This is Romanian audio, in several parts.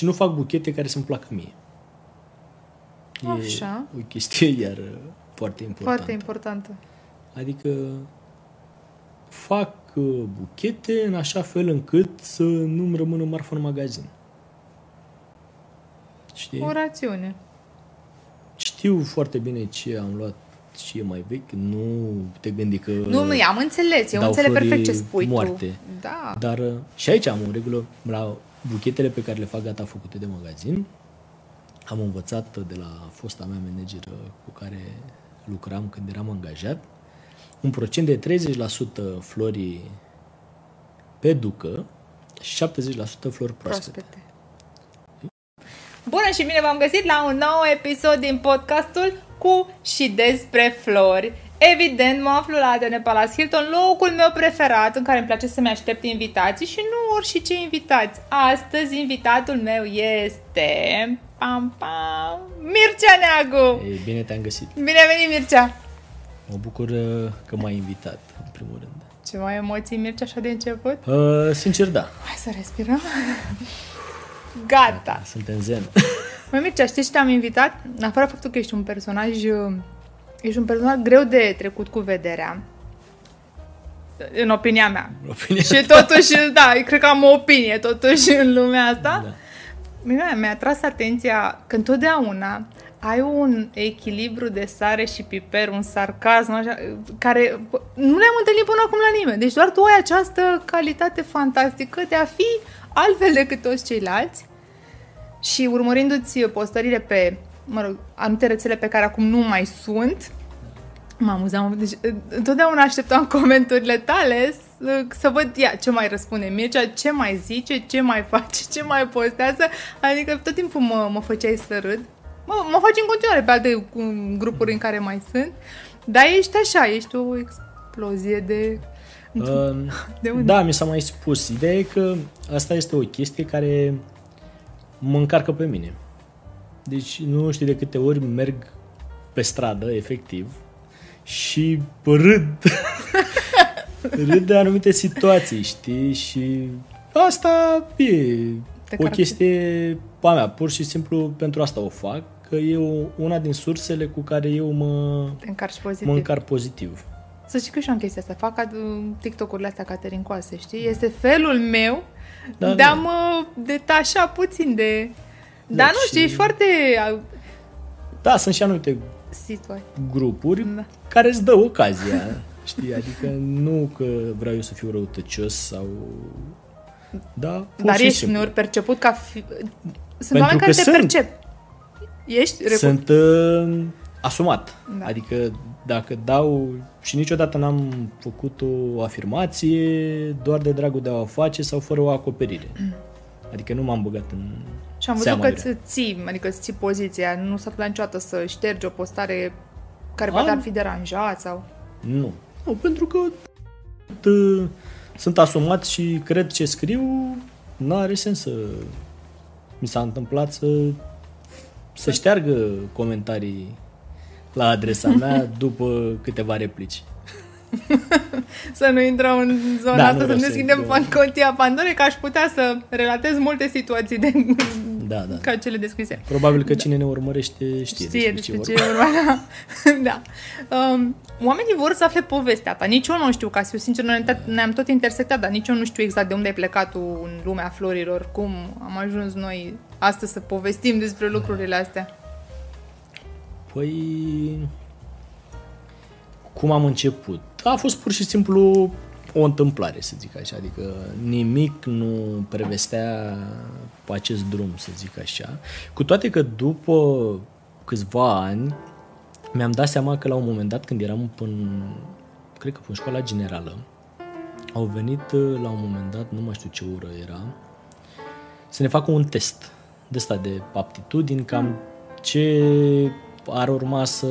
și nu fac buchete care să-mi placă mie. Așa. E o chestie iar foarte importantă. Foarte importantă. Adică fac uh, buchete în așa fel încât să nu-mi rămână marfă în magazin. Știi? O rațiune. Știu foarte bine ce am luat și e mai vechi. Nu te gândi că... Nu, nu, am înțeles. Eu dau înțeleg flori perfect ce spui moarte. tu. Da. Dar uh, și aici am o regulă. La buchetele pe care le fac gata făcute de magazin, am învățat de la fosta mea manager cu care lucram când eram angajat, un procent de 30% flori pe ducă și 70% flori proaspete. Proaspete. Bună și bine v-am găsit la un nou episod din podcastul cu și despre flori. Evident, mă aflu la Atene Palace Hilton, locul meu preferat în care îmi place să-mi aștept invitații și nu orice ce invitați. Astăzi invitatul meu este... Pam, pam, Mircea Neagu! Ei, bine te-am găsit. Bine ai venit, Mircea! Mă bucur uh, că m-ai invitat, în primul rând. Ce mai emoții, Mircea, așa de început? Uh, sincer, da. Hai să respirăm. Gata! Suntem zen. Măi, Mircea, știi ce te-am invitat? În afară faptul că ești un personaj... uh, Ești un personaj greu de trecut cu vederea. În opinia mea. Opinia Și totuși, da, eu cred că am o opinie totuși în lumea asta. Da. Mi-a, mi-a tras atenția că întotdeauna ai un echilibru de sare și piper, un sarcasm așa, care nu le-am întâlnit până acum la nimeni. Deci doar tu ai această calitate fantastică de a fi altfel decât toți ceilalți și urmărindu-ți postările pe, mă rog, anumite rețele pe care acum nu mai sunt, mă amuzam. Deci, întotdeauna așteptam comentariile tale să, să văd ea ce mai răspunde Mircea, ce mai zice, ce mai face, ce mai postează. Adică tot timpul mă, mă făceai să râd. Mă, mă faci în continuare pe alte um, grupuri în care mai sunt. Dar ești așa, ești o explozie de... Uh, De unde? Da, mi s-a mai spus. Ideea e că asta este o chestie care mă încarcă pe mine. Deci nu știu de câte ori merg pe stradă, efectiv, și râd. râd de anumite situații, știi? Și asta e Te o caracter- chestie a mea. Pur și simplu pentru asta o fac, că e o, una din sursele cu care eu mă, Te încarci pozitiv. mă încar pozitiv. Să știi că și eu am chestia asta. Fac uh, TikTok-urile astea caterincoase, știi? Este felul meu Da, de da. a mă detașa puțin de... Da, Dar nu și- știu, ești foarte... uh, Da, sunt și anumite Situație. grupuri Da. care îți dă ocazia, știi? Adică nu că vreau eu să fiu răutăcios sau... Da, pur Dar și ești simplu. uneori perceput ca... Fi... Sunt Pentru oameni care că te sunt. percep. Ești? Recu- Sunt uh, asumat. Da. Adică dacă dau... Și niciodată n-am făcut o afirmație doar de dragul de a o face sau fără o acoperire. Adică nu m-am băgat în Și am văzut seama că grea. îți ții, adică îți ții poziția. Nu s-a întâmplat niciodată să ștergi o postare care Am- poate ar fi deranjat sau... Nu. Nu, pentru că t- sunt asumat și cred ce scriu, n-are sens să mi s-a întâmplat să să șteargă comentarii la adresa mea după câteva replici. Să nu intrăm în zona Da, asta, nu să vreau nu să deschidem intru. pan- contia Pandorei, că aș putea să relatez multe situații de, Da, da. ca cele descrise. Probabil că cine ne urmărește știe, Știe despre despre ce ce e e vorba. vorba. Da. da. Um, oamenii vor să afle povestea ta. Nici eu nu știu, ca să fiu sincer, noi ne- ne-am tot intersectat, dar nici eu nu știu exact de unde ai plecat tu în lumea florilor, cum am ajuns noi astăzi să povestim despre lucrurile astea. Păi, cum am început? A fost pur și simplu o întâmplare, să zic așa, adică nimic nu prevestea pe acest drum, să zic așa. Cu toate că după câțiva ani mi-am dat seama că la un moment dat când eram în, cred că în școala generală, au venit la un moment dat, nu mai știu ce oră era, să ne facă un test de ăsta de aptitudini, cam ce ar urma să,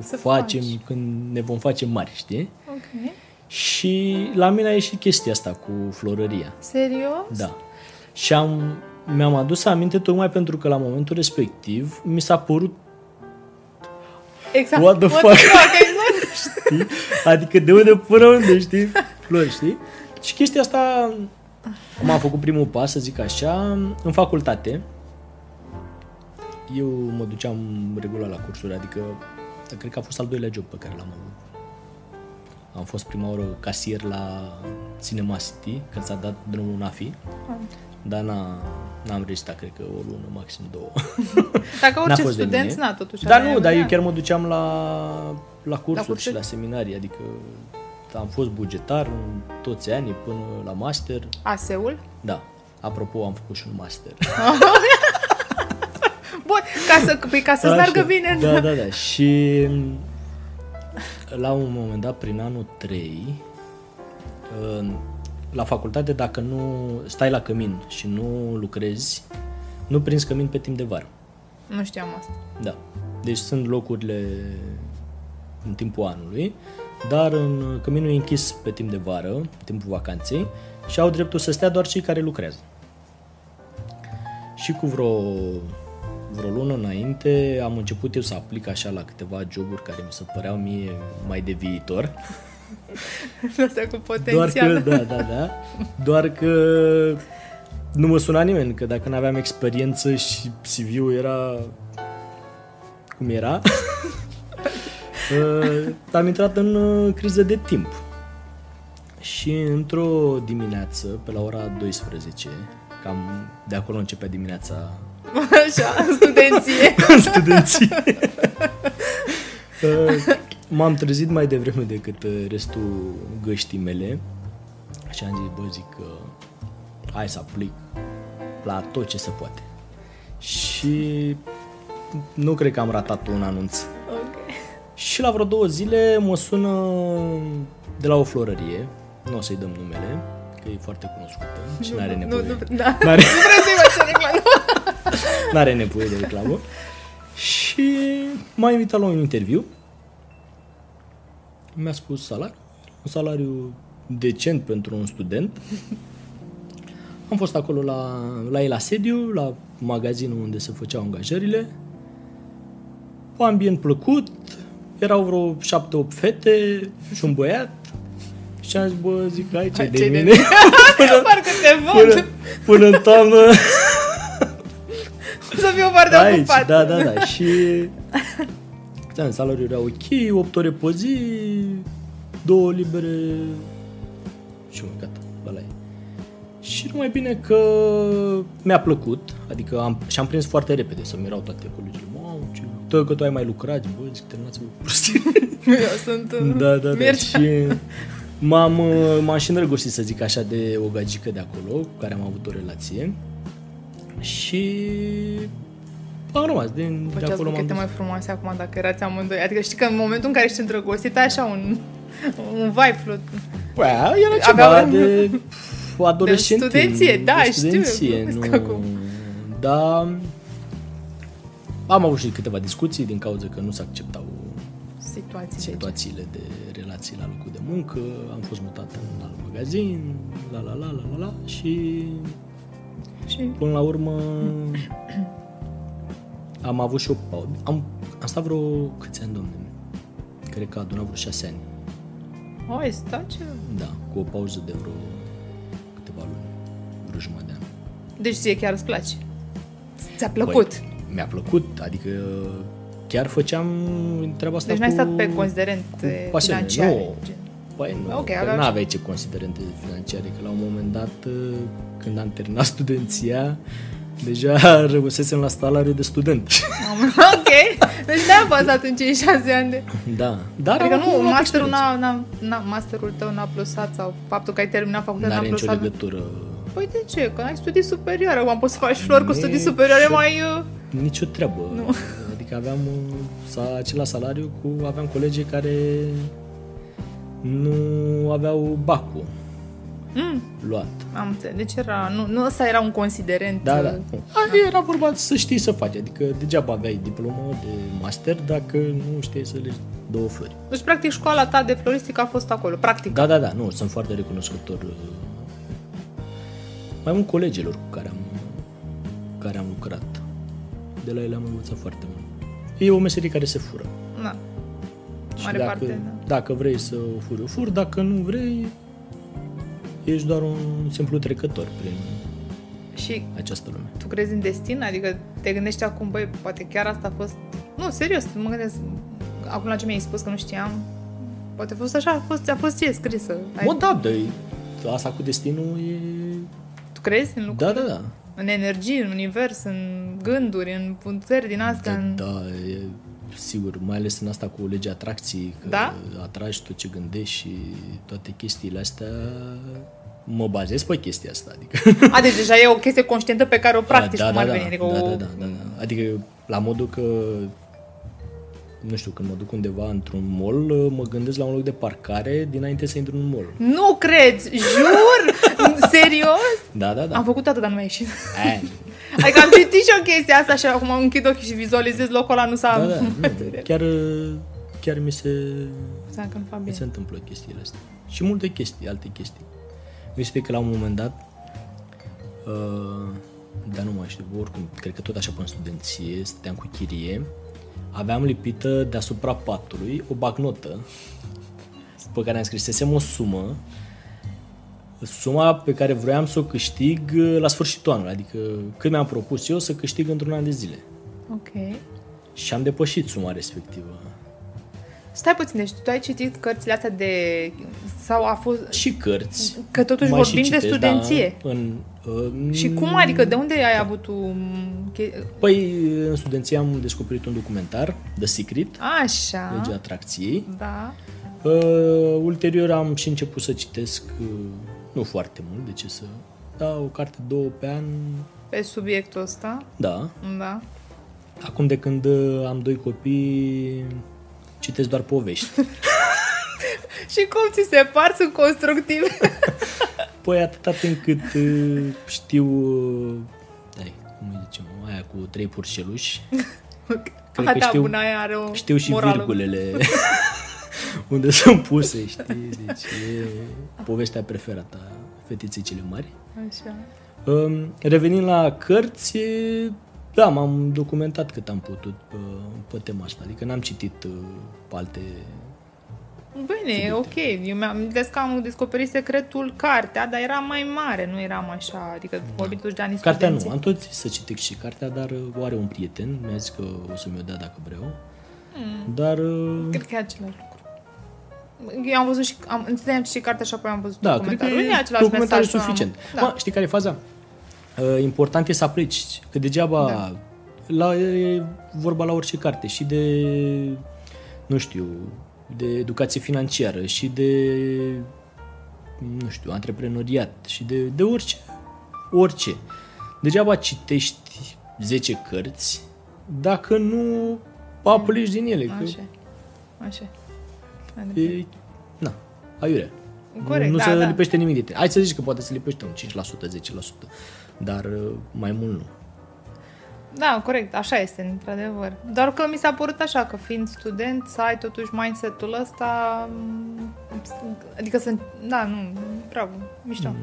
Să facem faci. când ne vom face mari, știi? Ok. Și la mine a ieșit chestia asta cu florăria. Serios? Da. Și am, mi-am adus aminte tocmai pentru că la momentul respectiv mi s-a părut, Exact. What the fuck? exact. știi? Adică de unde până unde, știi? Flori, știi? Și chestia asta m-a făcut primul pas, să zic așa, în facultate. eu mă duceam regulat la cursuri, adică cred că a fost al doilea job pe care l-am avut. Am fost prima oară casier la Cinema City, când s-a dat drumul NAFI, dar n-a, n-am rezistat, cred că o lună, maxim două. Dacă N-a orice fost de student, mine. na, totuși Dar aveai nu, dar eu avea. chiar mă duceam la, la cursuri cursuri? și la seminarii, adică am fost bugetar în toți anii până la master. ASEul? Da, apropo, am făcut și un master. Bun, ca, să, păi, ca să-ți meargă bine. Da, da, da. Și la un moment dat, prin anul 3, la facultate, dacă nu stai la cămin și nu lucrezi, nu prinzi cămin pe timp de vară. Nu știam asta. Da. Deci sunt locurile în timpul anului, dar în căminul e închis pe timp de vară, în timpul vacanței, și au dreptul să stea doar cei care lucrează. Și cu vreo, vreo lună înainte am început eu să aplic așa la câteva joburi care mi se păreau mie mai de viitor. Asta cu Doar potențial. că, da, da, da. Doar că nu mă suna nimeni, că dacă nu aveam experiență și CV-ul era cum era, uh, am intrat în uh, criză de timp. Și într-o dimineață, pe la ora 12, cam de acolo începea dimineața Așa, studenție. în studenție. Uh, M-am trezit mai devreme decât uh, restul găștii mele și am zis, bă, zic că hai să aplic la tot ce se poate. Și nu cred că am ratat un anunț. ok. Și la vreo două zile mă sună de la o florărie, nu o să-i dăm numele, că e foarte cunoscută și nu are nevoie. Nu, nu, da. N-are, Nu vreau să-i faci reclamă. n-are nevoie de reclamă. Și m-a invitat la un interviu. Mi-a spus salariu, un salariu decent pentru un student. Am fost acolo la, la el la sediu, la magazinul unde se făceau angajările. Ambient plăcut, erau vreo șapte-opt fete și un băiat. Și am zis, bă, zic, hai ce de Ce-i de mine. mine? Parcă te până, văd. până în toamnă Să fiu foarte aici, ocupat. da, da, da. Și da, salariul era ok, 8 ore pe zi, două libere și mă, gata, ăla e. Și numai bine că mi-a plăcut, adică am, și-am prins foarte repede să mirau toate colegii. Mamă, ce... Tă, că tu ai mai lucrat, bă, zic, terminați-vă cu prostii. Eu sunt uh, Da, da, da. Mircea. Și m-am, uh, m-am și îndrăgostit, să zic așa, de o gagică de acolo, cu care am avut o relație. Și am rămas. Din, de Făceați acolo m-am buchete dus. mai frumoase acum dacă erați amândoi. Adică știi că în momentul în care ești îndrăgostit, ai așa un, un vibe flut. Păi, era ceva Avea un- de adolescent. De studenție, da, de știu, studenție, glumesc nu... acum. Da, am avut și câteva discuții din cauza că nu se acceptau Situații. de situațiile de relații la locul de muncă, am fost mutat în alt magazin, la la la la la la și Și până la urmă am avut și o pauză. Am, am stat vreo câți ani, domne? Cred că a adunat vreo șase ani. Oi, stai ce... Da, cu o pauză de vreo câteva luni, vreo jumătate de an. Deci ție chiar îți place. Ți-a plăcut. Păi, mi-a plăcut, adică chiar făceam treaba asta deci n-ai cu, stat pe considerente cu pasiune. financiare. Nu, gen. Păi nu, Ok, okay, că aveam nu și- aveai ce considerente financiare, că la un moment dat, când am terminat studenția, deja rămăsesem la salariu de student. Am- ok. Deci n-ai fost atunci în șase ani de... da. Dar Adică am nu, acumulat masterul, experiență. n-a, n-a, n-a, masterul tău n-a plusat sau faptul că ai terminat facultatea N-are n-a nicio plusat. legătură, Păi de ce? Că ai studii superioare. Acum poți să faci flori cu studii superioare Nicio- mai... uh, nicio treabă. Nu. Adică aveam uh, sa, același salariu cu, aveam colegi care nu aveau bacul Mm, luat. am înțeles. Deci era... Nu, nu ăsta era un considerent. Da, da. uh, A, era vorba să știi să faci, adică degeaba aveai diplomă de master dacă nu știi să legi două flori. Deci, practic, școala ta de floristică a fost acolo. Practic. Da, da, da, nu, sunt foarte recunoscător uh, mai mult colegilor cu care am, care am lucrat. De la ele am învățat foarte mult. E o meserie care se fură. Da. Și Mare dacă, parte, da. Dacă vrei să o furi, o furi, dacă nu vrei, ești doar un simplu trecător prin Și această lume. tu crezi în destin? Adică te gândești acum, băi, poate chiar asta a fost... Nu, serios, mă gândesc, acum la ce mi-ai spus că nu știam, poate a fost așa, a fost, a fost ție scrisă. Ai, Mă, da, de, asta cu destinul e... Tu crezi în lucruri? Da, da, da. În energie, în univers, în gânduri, în punteri din astea? Da, în... da, e, sigur, mai ales în asta cu legea atracției, că Da? atragi tot ce gândești și toate chestiile astea, mă bazez pe chestia asta. Adică, A, deci deja e o chestie conștientă pe care o practici, da, cum da, ar da, veni. Adică da, o... da, da, da, da. Adică la modul că nu știu, când mă duc undeva într-un mall, mă gândesc la un loc de parcare dinainte să intru în mall. Nu crezi? Jur? Serios? Da, da, da. Am făcut toată, dar nu mi-a ieșit. Aia, Adică am citit și o chestie asta și acum închid ochii și vizualizez locul ăla, nu s-a... da, da, nu, chiar, chiar mi se, S-a când fac mi bine. se întâmplă chestiile astea. Și multe chestii, alte chestii. Este că la un moment dat, uh, dar nu mai știu, oricum, cred că tot așa până în studenție, stăteam cu chirie, aveam lipită deasupra patului o bagnotă pe care am scrisesem o sumă, suma pe care vroiam să o câștig uh, la sfârșitul anului, adică cât mi-am propus eu să câștig într-un an de zile. Ok. Și am depășit suma respectivă. Stai puțin, deci tu ai citit cărțile astea de... Sau a fost... Și cărți. Că totuși mai vorbim și de citesc, studenție. Da, în, uh, Și cum adică? De unde ai avut tu... che- Păi, în studenție am descoperit un documentar, The Secret, Așa. legea atracției. Da. Uh, ulterior am și început să citesc, uh, nu foarte mult, de ce să... Da, o carte, două pe an, Pe subiectul ăsta. da. Da. Acum de când uh, am doi copii, citesc doar povești. Și cum ți se par? Sunt constructive. Păi atâta timp cât uh, știu, uh, dai, cum îi zicem, aia cu trei purșeluși, Cred A, că da, știu- bună, aia are o știu și morală. virgulele unde sunt puse, știi? Deci e povestea preferată a fetiței cele mari. Așa. Um, Revenind la cărți, e, da, m-am documentat cât am putut pe, pe tema asta, adică n-am citit uh, pe alte... Bine, e ok. Eu mi-am zis că am descoperit secretul cartea, dar era mai mare, nu eram așa, adică vorbim totuși de ani Cartea nu, studenție. am tot zis să citesc și cartea, dar uh, o are un prieten, mi-a zis că o să mi-o dea dacă vreau. Dar, uh, Cred că e același lucru. Eu am văzut și, am, întâi am citit cartea și apoi am văzut da, cred că documentarul. e e același documentarul mesaj. suficient. Da. Mă, știi care e faza? Uh, important e să aplici, că degeaba Da. la, e vorba la orice carte și de, nu știu, de educație financiară și de, nu știu, antreprenoriat și de, de orice, orice. Degeaba citești 10 cărți dacă nu aplici din ele. Că Așa. Așa. e, na, aiurea. Corect, nu da, se da. lipește nimic de tine. Hai să zici că poate se lipește un 5%, 10%, dar uh, mai mult nu. Da, corect, așa este, într-adevăr. Doar că mi s-a părut așa, că fiind student, să ai totuși mindset-ul ăsta, m, adică să, da, nu, bravo, mișto.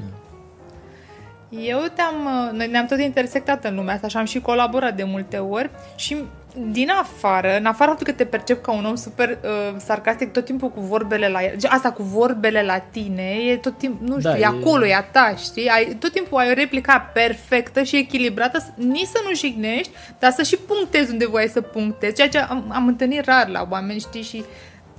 Eu te-am, noi ne-am tot intersectat în lumea asta și am și colaborat de multe ori și din afară, în afară faptul că te percep ca un om super uh, sarcastic tot timpul cu vorbele la el, asta cu vorbele la tine, e tot timpul, nu știu, Da, e e- acolo, e a ta, știi? Ai, tot timpul ai o replica perfectă și echilibrată, nici să nu jignești, dar să și punctezi unde voiai să punctezi, ceea ce am, am întâlnit rar la oameni, știi, și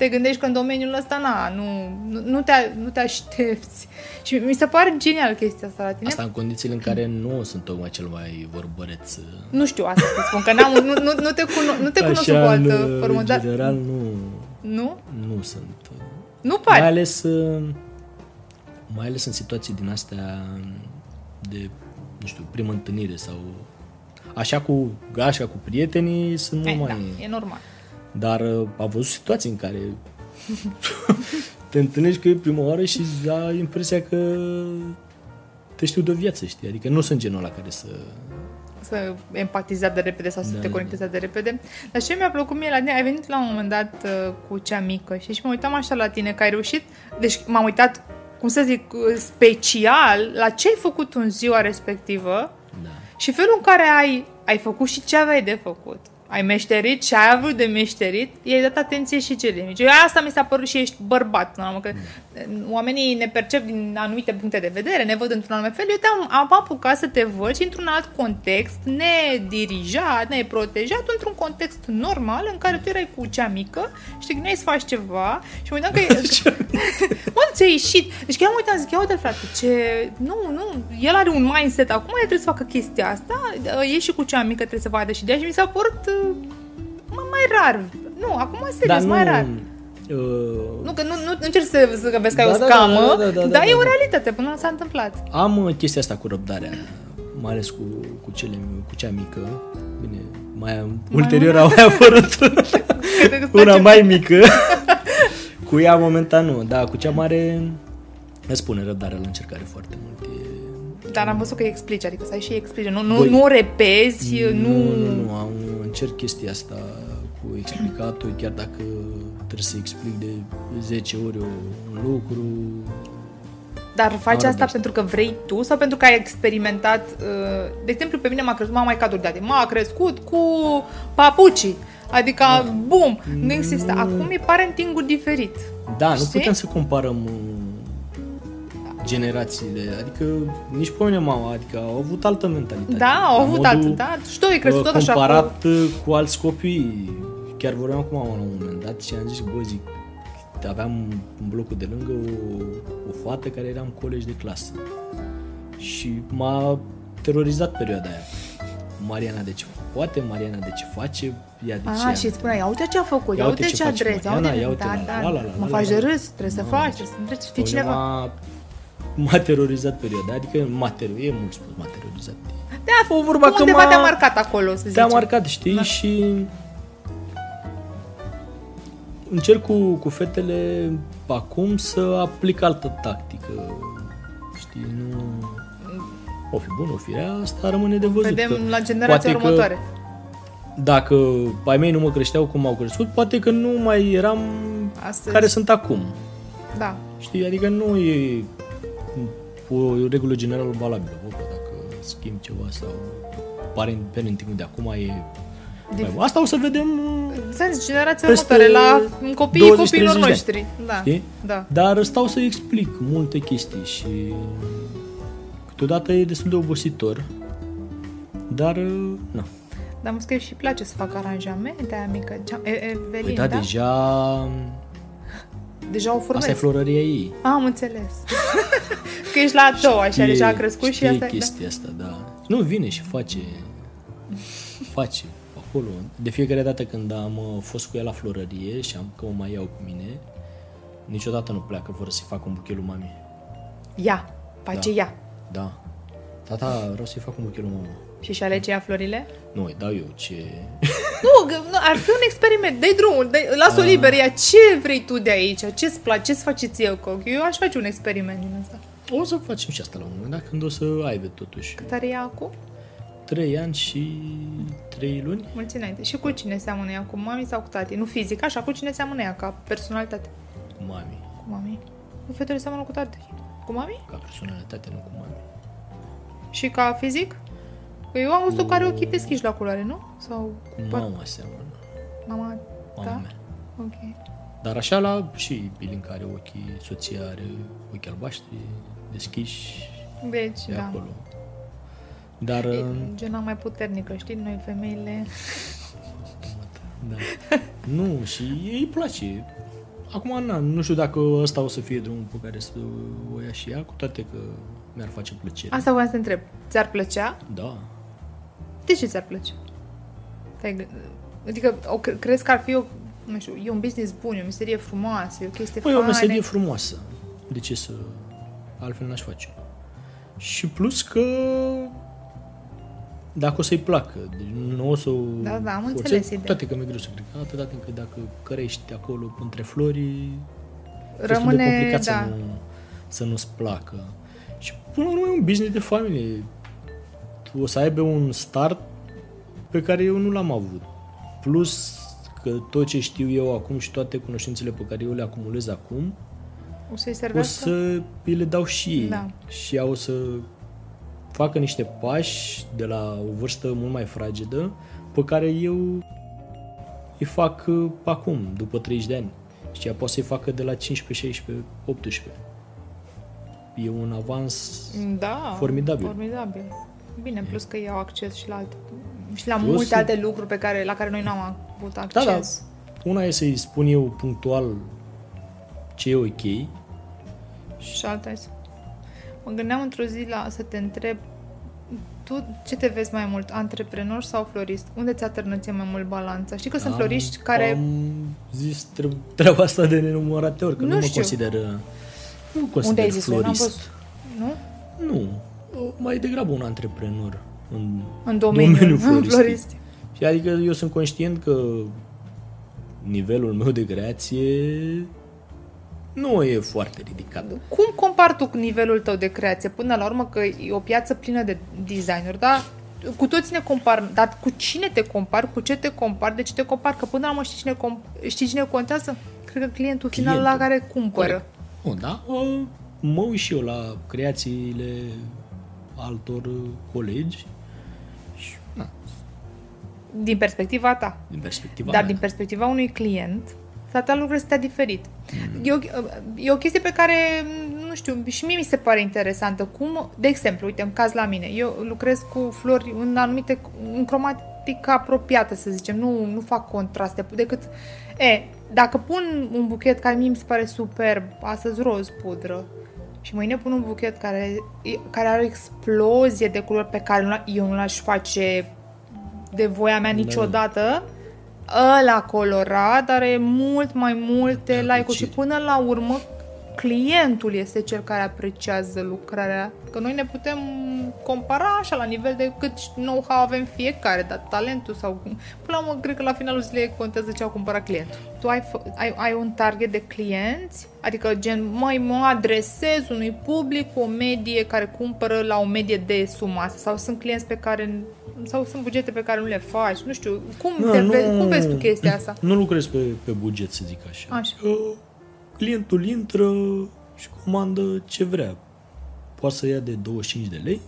te gândești că în domeniul ăsta, na, nu, nu, nu, te, nu te aștepți. Și mi se pare genial chestia asta la tine. Asta în condițiile în care nu sunt tocmai cel mai vorbăreț. uh, Nu știu asta să spun, că n-am, nu, nu, nu te, cuno- nu te cunosc cu o Așa, altă în, formă, în dar general, nu, nu? nu sunt. uh, Nu pare. Mai ales, uh, mai ales în situații din astea de, nu știu, primă întâlnire sau așa cu gașca, cu prietenii, sunt mult Eh, mai... da, e normal. Dar uh, am văzut situații în care te întâlnești cu ei prima oară și ai impresia că te știu de o viață, știi? Adică nu sunt genul ăla care să... Să empatizezi de repede sau să Da, te da, conectezi de repede. Dar ce mi-a plăcut mie la tine, ai venit la un moment dat uh, cu cea mică și, și mă uitam așa la tine, că ai reușit, deci m-am uitat, cum să zic, uh, special la ce ai făcut în ziua respectivă Da. și felul în care ai, ai făcut și ce aveai de făcut. Ai meșterit ce ai avut de meșterit, i-ai dat atenție și celei mici. Eu asta mi s-a părut și ești bărbat, până la urmă, că oamenii ne percep din anumite puncte de vedere, ne văd într-un anume fel. Eu te-am am apucat să te văd și într-un alt context, nedirijat, neprotejat, într-un context normal în care tu erai cu cea mică și te gândeai să faci ceva și mă uitam că... mă, ți-a ieșit. Deci chiar mă uitam, zic, ia uite frate, ce... Nu, nu, el are un mindset acum, el trebuie să facă chestia asta, e și cu cea mică, trebuie să vadă și de și mi s-a părut uh, mai rar. Nu, acum serios, mai rar. Uh... Nu, că nu, nu, nu încerc să, să vezi că da, e o da, scamă, da, da, da, da, dar da, e o realitate până s-a întâmplat. Am uh, chestia asta cu răbdarea, mai ales cu, cu, cele, cu cea mică. Bine, mai, mai ulterior au mai apărut una mai mică. cu ea momentan nu, da, cu cea mare îmi spune răbdarea la încercare foarte mult. E... Dar am văzut că explici, adică să ai și explici, nu, nu, Băi, nu o repezi, nu... Nu, nu, nu, am, încerc chestia asta cu explicatul, chiar dacă trebuie să explic de 10 ori un lucru. Dar faci asta pentru că vrei tu sau pentru că ai experimentat? Uh, de exemplu, pe mine m-a crescut mama mai cadru de M-a crescut cu papucii. Adică, da. bum, nu există. Acum mi pare în tinguri diferit. Da, Știi? nu putem să comparăm uh, generațiile, adică nici pe mine mama, adică au avut altă mentalitate. Da, au avut altă, da, și tu ai crescut tot așa. Comparat cu... cu alți copii, chiar vorbeam cu mama la un moment dat și am zis, bă, zic, aveam în blocul de lângă o, o fată care eram colegi de clasă. Și m-a terorizat perioada aia. Mariana de ce poate, Mariana de ce face, ea de ce... Ah, și îți spunea, ia uite ce a făcut, ia, ia uite ce, ce adres, ia uite, ia uite, da, da, la, la, la, la, mă faci de râs, trebuie să faci, trebuie să fii cineva. M-a terorizat perioada, adică m-a terorizat, e mult spus, m-a terorizat. Da, o vorba că undeva te-a marcat acolo, să zicem. Te-a marcat, știi, da. și încerc cu, cu fetele acum să aplic altă tactică. Știi, nu... O fi bun, o fi rea, asta rămâne de văzut. Vedem la generația următoare. Dacă ai mei nu mă creșteau cum au crescut, poate că nu mai eram Astăzi. care sunt acum. Da. Știi, adică nu e o regulă generală valabilă. Bă, dacă schimb ceva sau parenting de acum e Dif- Asta o să vedem Sens, generația următoare, la copiii copiilor noștri. Da, știi? da. Dar stau să explic multe chestii și câteodată e destul de obositor, dar nu. Dar mă scrie și place să fac aranjamente aia mică. Evelin, păi da, da, deja... Deja o formez. Asta e florăria ei. Ah, am înțeles. că ești la a doua, așa, deja a crescut și asta... chestia da? asta, da. Nu, vine și face... face acolo. De fiecare dată când am uh, fost cu ea la florărie și am că o mai iau cu mine, niciodată nu pleacă fără să-i fac un buchet lui mami. Ia, face da. ea. Da. Tata, vreau să-i fac un buchet lui mama. Și și alege ea florile? Nu, îi dau eu ce... nu, nu, ar fi un experiment. Dai drumul, dai, las-o liber, ia ce vrei tu de aici, ce-ți place, ce-ți faceți eu, Coc? Eu aș face un experiment din asta. O să facem și asta la un moment dat, când o să aibă totuși. Cât are ea acum? 3 ani și 3 luni. Mulți înainte. Și cu cine seamănă ea? Cu mami sau cu tati? Nu fizic, așa, cu cine seamănă ea ca personalitate? Cu mami. Cu mami. Cu fetele seamănă cu tati? Cu mami? Ca personalitate, nu cu mami. Și ca fizic? Că eu am văzut cu... care ochii deschiși la culoare, nu? Sau... Cu mama seamănă. Mama, mama da? mea. Ok. Dar așa la și Bilin care ochii, soția are ochi albaștri, deschiși. Deci, da. acolo. Dar... E uh, gena mai puternică, știi? Noi femeile... da. nu, și îi place. Acum, na, nu știu dacă ăsta o să fie drumul pe care să o ia și ea, cu toate că mi-ar face plăcere. Asta voiam să întreb. Ți-ar plăcea? Da. De ce ți-ar plăcea? Adică, o, crezi că ar fi o, nu știu, e un business bun, e o meserie frumoasă, e o chestie păi, e o meserie frumoasă. De ce să... Altfel n-aș face. Și plus că dacă o să-i placă. Deci nu o să Da, da, am înțeles ideea. Toate că mi-e greu să cred. Atâta timp că dacă cărești acolo între flori, rămâne, de complicat da. să, nu, să nu-ți placă. Și până la urmă e un business de familie. O să aibă un start pe care eu nu l-am avut. Plus că tot ce știu eu acum și toate cunoștințele pe care eu le acumulez acum, o, să-i o să îi le dau și ei. Da. Și ea o să facă niște pași de la o vârstă mult mai fragedă pe care eu îi fac uh, acum, după 30 de ani. Și ea poate să-i facă de la 15, 16, 18. E un avans Da, Formidabil. formidabil. Bine, plus că ei au acces și la alte, și la Plus- multe alte lucruri pe care, la care noi n-am avut acces. Da, da. Una e să-i spun eu punctual ce e ok. Și alta e să... Mă gândeam într-o zi la să te întreb tu ce te vezi mai mult, antreprenor sau florist? Unde ți atârnăție mai mult balanța? Știi că sunt Am- floriști care... Am zis tre- treaba asta de nenumărate ori, că nu, Nu mă știu. consider Nu consider Unde ai zis N-am florist. văzut. Nu? Nu. Mai degrabă un antreprenor în În domeniul, domeniul floristic. floristic. Și adică eu sunt conștient că nivelul meu de creație nu e foarte ridicat. Cum compari tu cu nivelul tău de creație? Până la urmă că e o piață plină de designer, da? Cu toți ne compar, dar cu cine te compari, cu ce te compari, de ce te compari? Că până la urmă știi cine, comp- știi cine contează? Cred că clientul final Clientul. la care cumpără. Corect. Bun, da? Uh, Mă uit și eu la creațiile altor uh, colegi și, na, Din perspectiva ta. din perspectiva Dar mea. din perspectiva unui client, s-ar putea lucrurile să stea diferit. Mm. E, o, e o chestie pe care, nu știu, și mie mi se pare interesantă. Cum, de exemplu, uite, în caz la mine, eu lucrez cu flori în anumite, în cromatică apropiată, să zicem, nu, nu fac contraste, decât, e, dacă pun un buchet care mie mi se pare superb, astăzi roz pudră, și mâine pun un buchet care, care are o explozie de culori pe care nu- eu nu l-aș face de voia mea Da. Niciodată, ăla colorat are mult mai multe Da, like-uri deci- și până la urmă clientul este cel care apreciază lucrarea. Că noi ne putem compara așa la nivel de cât know-how avem fiecare, dar talentul sau... Până la urmă, cred că la finalul zilei contează ce a cumpărat clientul. Tu ai, fă- ai, ai un target de clienți? Adică gen, măi, mă adresez unui public cu o medie care cumpără la o medie de suma asta sau sunt clienți pe care sau sunt bugete pe care nu le faci, nu știu, cum, Nu, te, nu- ve- cum vezi tu chestia asta? Nu lucrez pe, pe buget, să zic așa. Așa. Uh, Clientul intră și comandă ce vrea. Poate să ia de 25 de lei,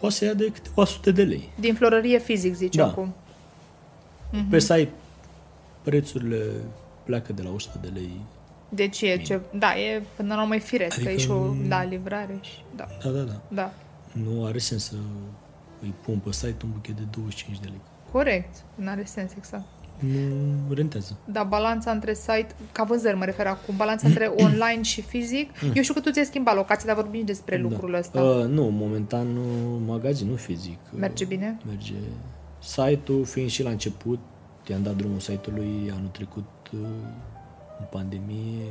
poate să ia de câteva sute de lei. Din florărie fizic, zici Da. acum. Mhm. Pe site prețurile pleacă de la 100 de lei. Deci e ce... Da, e până la urmă e firesc, adică Adică e și o nu- da, livrare și... Da, Da, da, da. da. Nu are sens să îi pun pe site un buchet de 25 de lei. Corect. Nu are sens, exact. Nu rentează. Dar balanța între site, ca vânzări mă refer acum, balanța între online și fizic, eu știu că tu ți-ai schimbat locația, dar vorbim și despre lucrul ăsta. Mm. Da. Uh, nu, momentan uh, magazinul fizic. uh, Merge bine? Merge. Site-ul fiind și la început, i-am dat drumul site-ului anul trecut uh, în pandemie,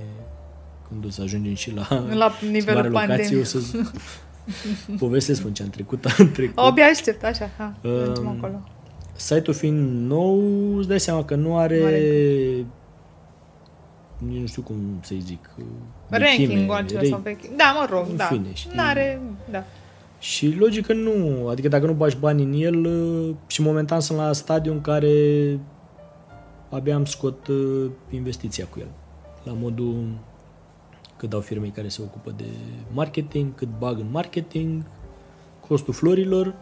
când o să ajungem și la, La nivelul mare locație, pandemiei. o să povestesc până ce am trecut anul trecut. Abia aștept, așa, ha, Um, mergem acolo. Site-ul fiind nou, îți dai seama că nu are... Nu are nici nu știu cum să-i zic. uh, Ranking-ul vechime, altceva re- sau vechi. Da, mă rog, În da. fine, știi. N-are, da. Și logic că nu, adică dacă nu bagi bani în el uh, și momentan sunt la stadiu în care abia am scot uh, investiția cu el. La modul cât dau firmei care se ocupă de marketing, cât bag în marketing, costul florilor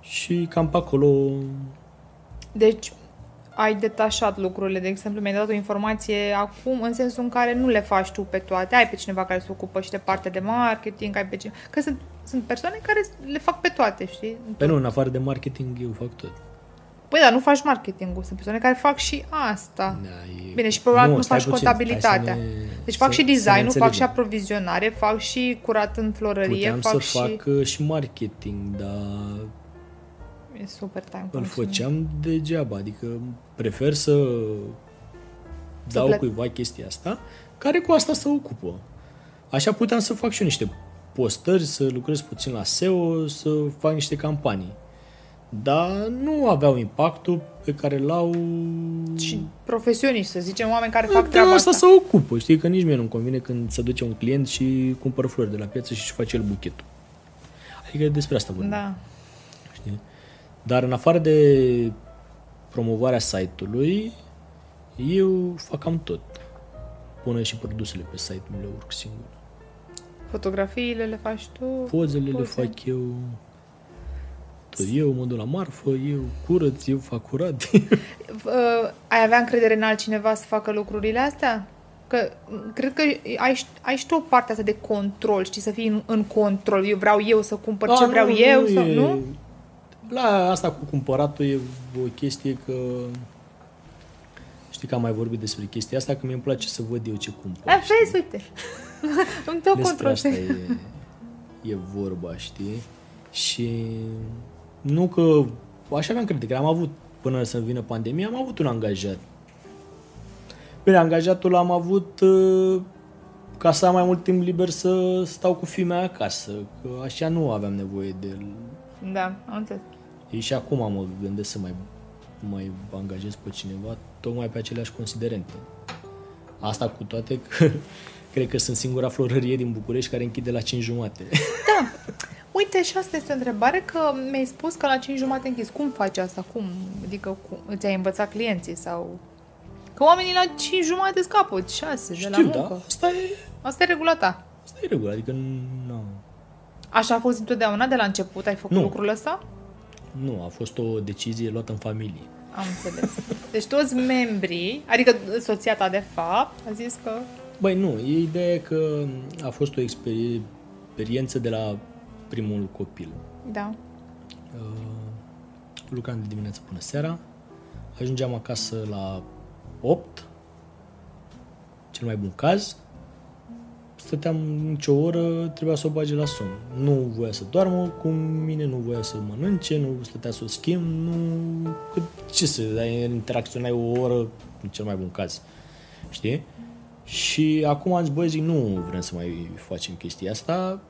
și cam pe acolo Deci, ai detașat lucrurile, de exemplu, mi-ai dat o informație acum, în sensul în care nu le faci tu pe toate, ai pe cineva care se ocupă și de partea de marketing, ai pe cineva... Că sunt, sunt persoane care le fac pe toate, știi? Pe nu, în afară de marketing, eu fac tot. Păi da, nu faci marketingul, sunt persoane care fac și asta. Da, e... Bine, și probabil nu, stai faci puțin, contabilitatea. stai să ne- Deci fac să- și să ne design-ul, fac înțelegem. și aprovizionare, fac și curat în florărie, Puteam fac să și... fac uh, și marketing, dar E super time îl consuming. făceam degeaba. Adică prefer să dau plec. cuiva chestia asta, care cu asta se ocupă. Așa puteam să fac și eu niște postări, să lucrez puțin la SEO, să fac niște campanii. Dar nu aveau impactul pe care l-au... Și profesioniști, să zicem, oameni care fac de treaba asta asta. se ocupă. Știi că nici mie nu-mi convine când se duce un client și cumpără flori de la piață și își face el buchetul. Adică despre asta vorbim. Da. Știi? Dar în afară de promovarea site-ului, eu fac cam tot. Până și produsele pe site nu le urc singur. Fotografiile le faci tu. Pozele le Poze. fac eu, eu mă duc la marfă, eu curăț, eu fac curat. Uh, ai avea încredere în altcineva să facă lucrurile astea? Că mm, cred că ai, ai și tu o parte asta de control, știi, să fii în, în control. Eu vreau eu să cumpăr ce A, vreau nu, eu, nu sau e- nu? La asta cu cumpăratul e o chestie că... Știi că am mai vorbit despre chestia asta, că mi-e place să văd eu ce cumpăr. A, vezi, uite. Îmi dau Despre control. asta e, e vorba, știi? Și nu că... Așa aveam crede că am avut, până să vină pandemia, am avut un angajat. Bine, angajatul l-am avut uh, ca să am mai mult timp liber să stau cu fimea acasă, că așa nu aveam nevoie de el. Da, am înțeles. Ei și acum mă gândesc să mai, mai angajez pe cineva tocmai pe aceleași considerente. Asta cu toate că cred că sunt singura florărie din București care închide la 5 jumate. Da. Uite, și asta este o întrebare, că mi-ai spus că la 5 jumate închis. Cum faci asta? Cum? Adică cum? îți-ai învățat clienții sau... Că oamenii la 5 jumate scapă, 6 de la Știu, muncă. da? Asta e, Asta e regula ta. asta e regulă, adică nu, Așa a fost întotdeauna de la început? Ai făcut Nu. lucrul ăsta? nu, a fost o decizie luată în familie. Am înțeles. Deci toți membrii, adică soția ta de fapt, a zis că... Băi, nu, e ideea că a fost o experie- experiență de la primul copil. Da. Uh, lucram de dimineață până seara, ajungeam acasă la 8, cel mai bun caz, stăteam nicio oră, trebuia să o bage la somn. Nu voia să doarmă cu mine, nu voia să mănânce, nu stătea să o schimb, nu... Că, ce să, ai interacționai o oră, în cel mai bun caz, știi? Și acum am zis, băi, zic, nu vrem să mai facem chestia asta,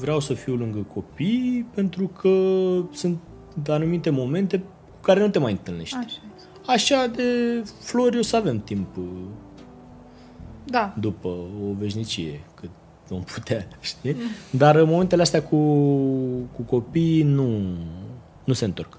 vreau să fiu lângă copii pentru că sunt anumite momente cu care nu te mai întâlnești. Așa. Așa de flori o să avem timp uh, Da. după o veșnicie, cât vom putea, știi? Dar în momentele astea cu, cu copii nu, nu se întorc.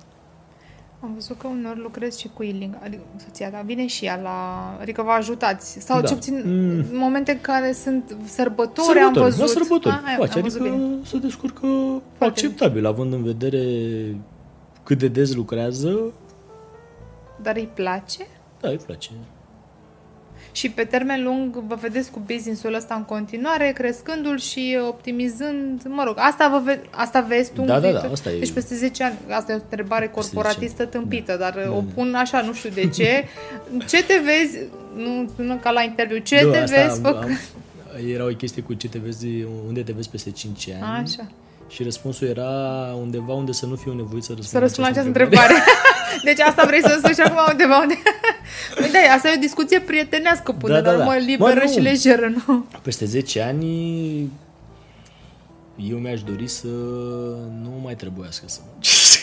Am văzut că uneori lucrez și cu Iling, adică soția ta, vine și ea la... Adică vă ajutați. Sau Da. ce puțin Mm. momente în care sunt sărbători, am văzut. la sărbători Ah, ai- face, am văzut adică bine. se descurcă Foarte acceptabil, având în vedere cât de des lucrează, Dar îi place? da, îi place. Și pe termen lung vă vedeți cu business-ul ăsta în continuare, crescându-l și optimizând, mă rog, asta, vă ve- asta vezi tu Da, în da, viitor? da, asta e- Deci peste 10 ani, asta e o întrebare 10 corporatistă ani. tâmpită, dar Da, o da. pun așa, nu știu de ce. Ce te vezi, nu sună ca la interviu, ce Da, te asta vezi am- făcând? am- Era o chestie cu ce te vezi, unde te vezi peste 5 ani. Așa. Și răspunsul era undeva unde să nu fiu nevoit să răspund, Să răspund la această întrebare. Deci asta vrei să spui și acum undeva unde... Păi da, asta e o discuție prietenească până Da, da, da, la da. urmă Mă, liberă nu. și lejeră, nu? Peste 10 ani eu mi-aș dori să nu mai trebuiască să muncesc.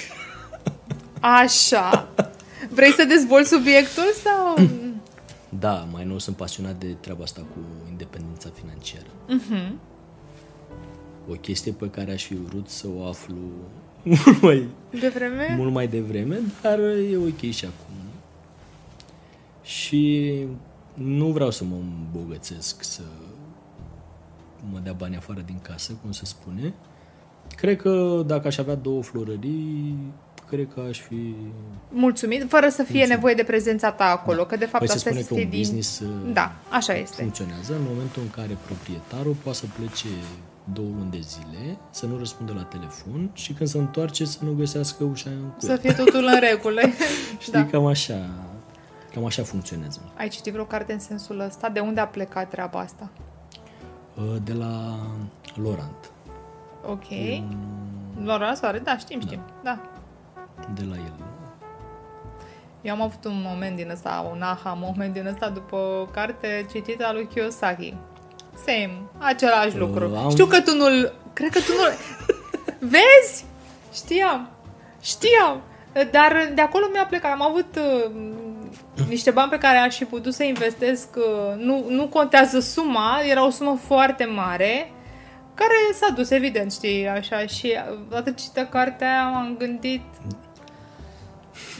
Așa. Vrei să dezvolți subiectul sau... Da, mai nou sunt pasionat de treaba asta cu independența financiară. Mhm. O chestie pe care aș fi vrut să o aflu mult mai, De vreme? mult mai devreme, dar e ok și acum. Și nu vreau să mă îmbogățesc, să mă dea bani afară din casă, cum se spune. Cred că dacă aș avea două florării, cred că aș fi... Mulțumit, fără să fie nevoie de prezența ta acolo, că de fapt Păi se asta spune este că un din... business uh, Da, așa este. funcționează în momentul în care proprietarul poate să plece două luni de zile, să nu răspundă la telefon și când se întoarce să nu găsească ușa în Să cuie. fie totul în regulă. Știi, da. cam așa, cam așa funcționează. Ai citit vreo carte în sensul ăsta? De unde a plecat treaba asta? Uh, De la Lorant, Ok. Laura Soare, da, știm, știm. Da. de la el. Eu am avut un moment din ăsta, un aha moment din ăsta după o carte citită a lui Kiyosaki. Same, același lucru. am- Știu că tu nu-l... Cred că tu nu Vezi? Știam. Știam. Dar de acolo mi-a plecat. Am avut uh, niște bani pe care aș fi putut să investesc. Uh, nu, nu contează suma, era o sumă foarte mare care s-a dus, evident, știi, așa. Și uh, odată citită cartea aia, m-am gândit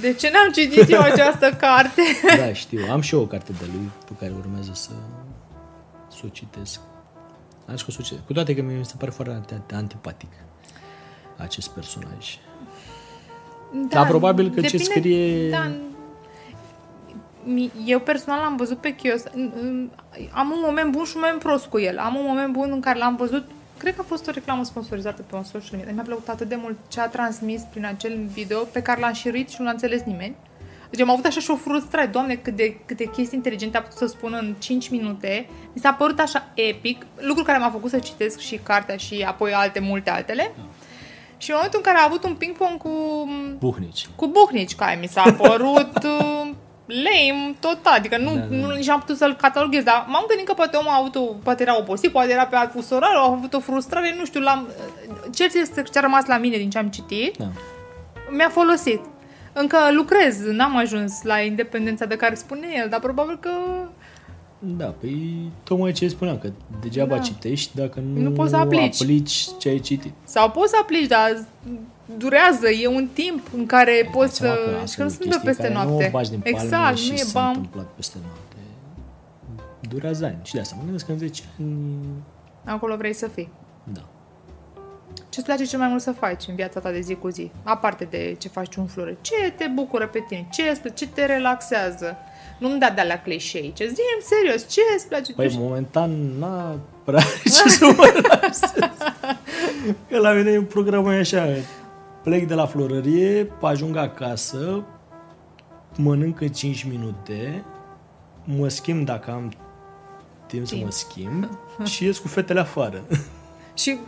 de ce n-am citit eu această carte? Da, știu. Am și eu o carte de lui pe care urmează să, să o citesc. Am zis că o să o citesc. Cu toate că mi se pare foarte anti- antipatic acest personaj. Dar probabil că ce depinde- scrie- Da, mi- eu personal l-am văzut pe Chios. Am un moment bun și un moment prost cu el. Am un moment bun în care l-am văzut Cred că a fost o reclamă sponsorizată pe un social media. Mi-a plăcut atât de mult ce a transmis prin acel video pe care l-a șiruit și nu l-a înțeles nimeni. Deci am avut așa și o frustrare. Doamne, cât de, câte chestii inteligente a putut să spună în 5 minute. Mi s-a părut așa epic. Lucru care m-a făcut să citesc și cartea și apoi alte, multe altele. Și în momentul în care a avut un ping-pong cu Buhnici. cu buhnici, care mi s-a părut uh, lame total, adică nu, Da, da, da. nu nici am putut să-l cataloghez, dar m-am gândit că poate omul a avut o, poate era obosit, poate era pe alt fus orar, a avut o frustrare, nu știu, l-am, cert este ce a rămas la mine din ce am citit, Da. mi-a folosit. Încă lucrez, n-am ajuns la independența de care spune el, dar probabil că Da, păi tocmai ce spuneam, că degeaba Da. citești dacă nu, Nu poți să aplici. aplici ce ai citit. sau poți să aplici, dar durează, e un timp în care poți Seama să... că și asta că nu e se întâmplă chestii peste care noapte. Nu o bagi din palme exact, și nu e s-a bam. întâmplat peste noapte. Durează ani. Și de asta mă gândesc că în 10 ani... Acolo vrei să fii. Da. Ce-ți place cel mai mult să faci în viața ta de zi cu zi? Aparte de ce faci un flore. Ce te bucură pe tine? Ce, îți place? ce te relaxează? Nu-mi da de alea clișeice. zi serios, ce îți place? Păi, Tu- momentan, n-a prea ce să mă relaxez. Că la mine programul e așa, plec de la florărie, ajung acasă, mănânc în 5 minute, mă schimb dacă am timp să mă Timp. schimb și ies cu fetele afară. Și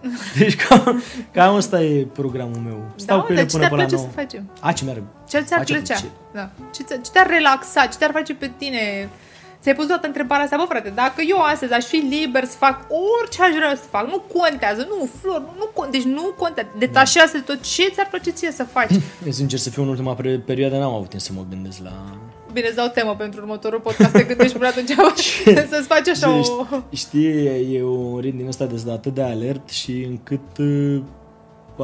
Deci cam, cam asta e programul meu. Stau da, cu dar ele ce până te-ar până place la să 9. facem? A, ce mi-ar... Ce ți-ar Face plăcea? plăcere. Da. Ce, ți- ce te-ar relaxa? Ce te-ar face pe tine? Ți-ai pus toată întrebarea asta, bă frate, dacă eu astăzi aș fi liber să fac orice aș vrea să fac, nu contează, nu, flor, nu, nu contează, deci nu contează, detașează de tot, ce ți-ar plăcea ție să faci? Eu, sincer să fiu în ultima pre- perioadă, n-am avut timp să mă gândesc la... Bine, îți dau temă pentru următorul podcast, te gândești până atunci să-ți faci așa o... Știi, e un ritm din ăsta de atât de alert și încât uh,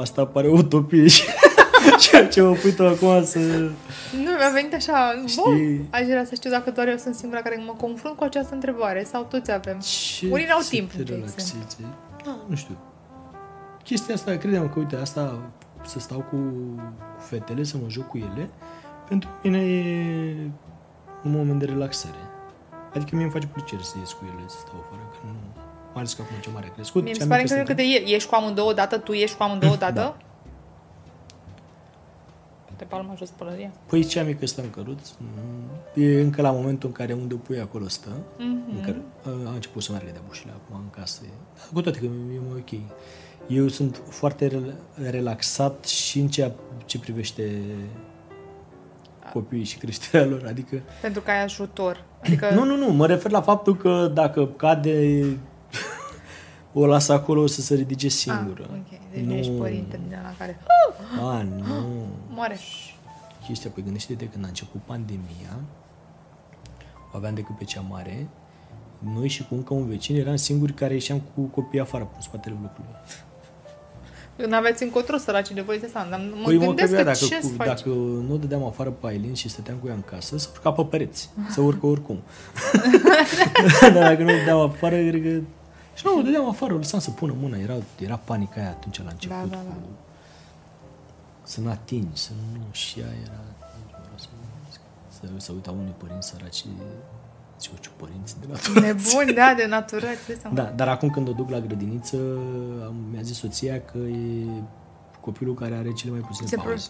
asta pare o utopie și ceea ce mă pui tu acum să... Nu, mi-a venit așa, bun, Știi? aș vrea să știu dacă doar eu sunt singura care mă confrunt cu această întrebare sau toți avem. Ce Unii n-au să timp, te de relaxezi? Da, nu știu. Chestia asta, credem că, uite, asta să stau cu cu fetele, să mă joc cu ele, pentru mine e un moment de relaxare. Adică mie îmi face plăcere să ies cu ele, să stau afară, că nu... Mai ales că acum ce mare a crescut. Mie mi cea se pare mică incredibil suntem- că de ești cu amândouă odată, tu ești cu amândouă odată. Da. Poate palma jos pălăria. Păi cea mică stă în căruț, nu- e încă la momentul în care unde o pui acolo stă, Mhm. încă, a început să meargă de bușile acum în casă. Da, cu toate că e mai ok. Eu sunt foarte rel- relaxat și în ceea ce privește copiii și creșterea lor, adică... Pentru că ai ajutor. Adică Nu, nu, nu, mă refer la faptul că dacă cade, o las acolo să se ridice singură. Ah, ok. Deci nu ești părinte din la care A, nu. moare. chestia, păi gândește-te când a început pandemia, o aveam decât pe cea mare, noi și cu încă un vecin eram singuri care ieșeam cu copiii afară, în spatele blocului. Nu aveți încotro săracii de voi de asta, dar mă Păi mă gândesc trebuia, că dacă, ce cu, să faci? dacă nu dădeam afară pe Aileen și stăteam cu ea în casă, să urca pe pereți, să urcă oricum. Dar dacă nu dădeam afară, cred că... Și nu, o dădeam afară, o lăsam să pună mâna, era, era panica aia atunci la început. Da, da, da. Cu, să nu atingi, să nu... Și ea era... Să, să, să uita unii părinți săraci, ce ce părinți de la Nebun, da, de natură, ce să Da, dar acum când o duc la grădiniță, am, mi-a zis soția că e copilul care are cele mai puține Se pauze.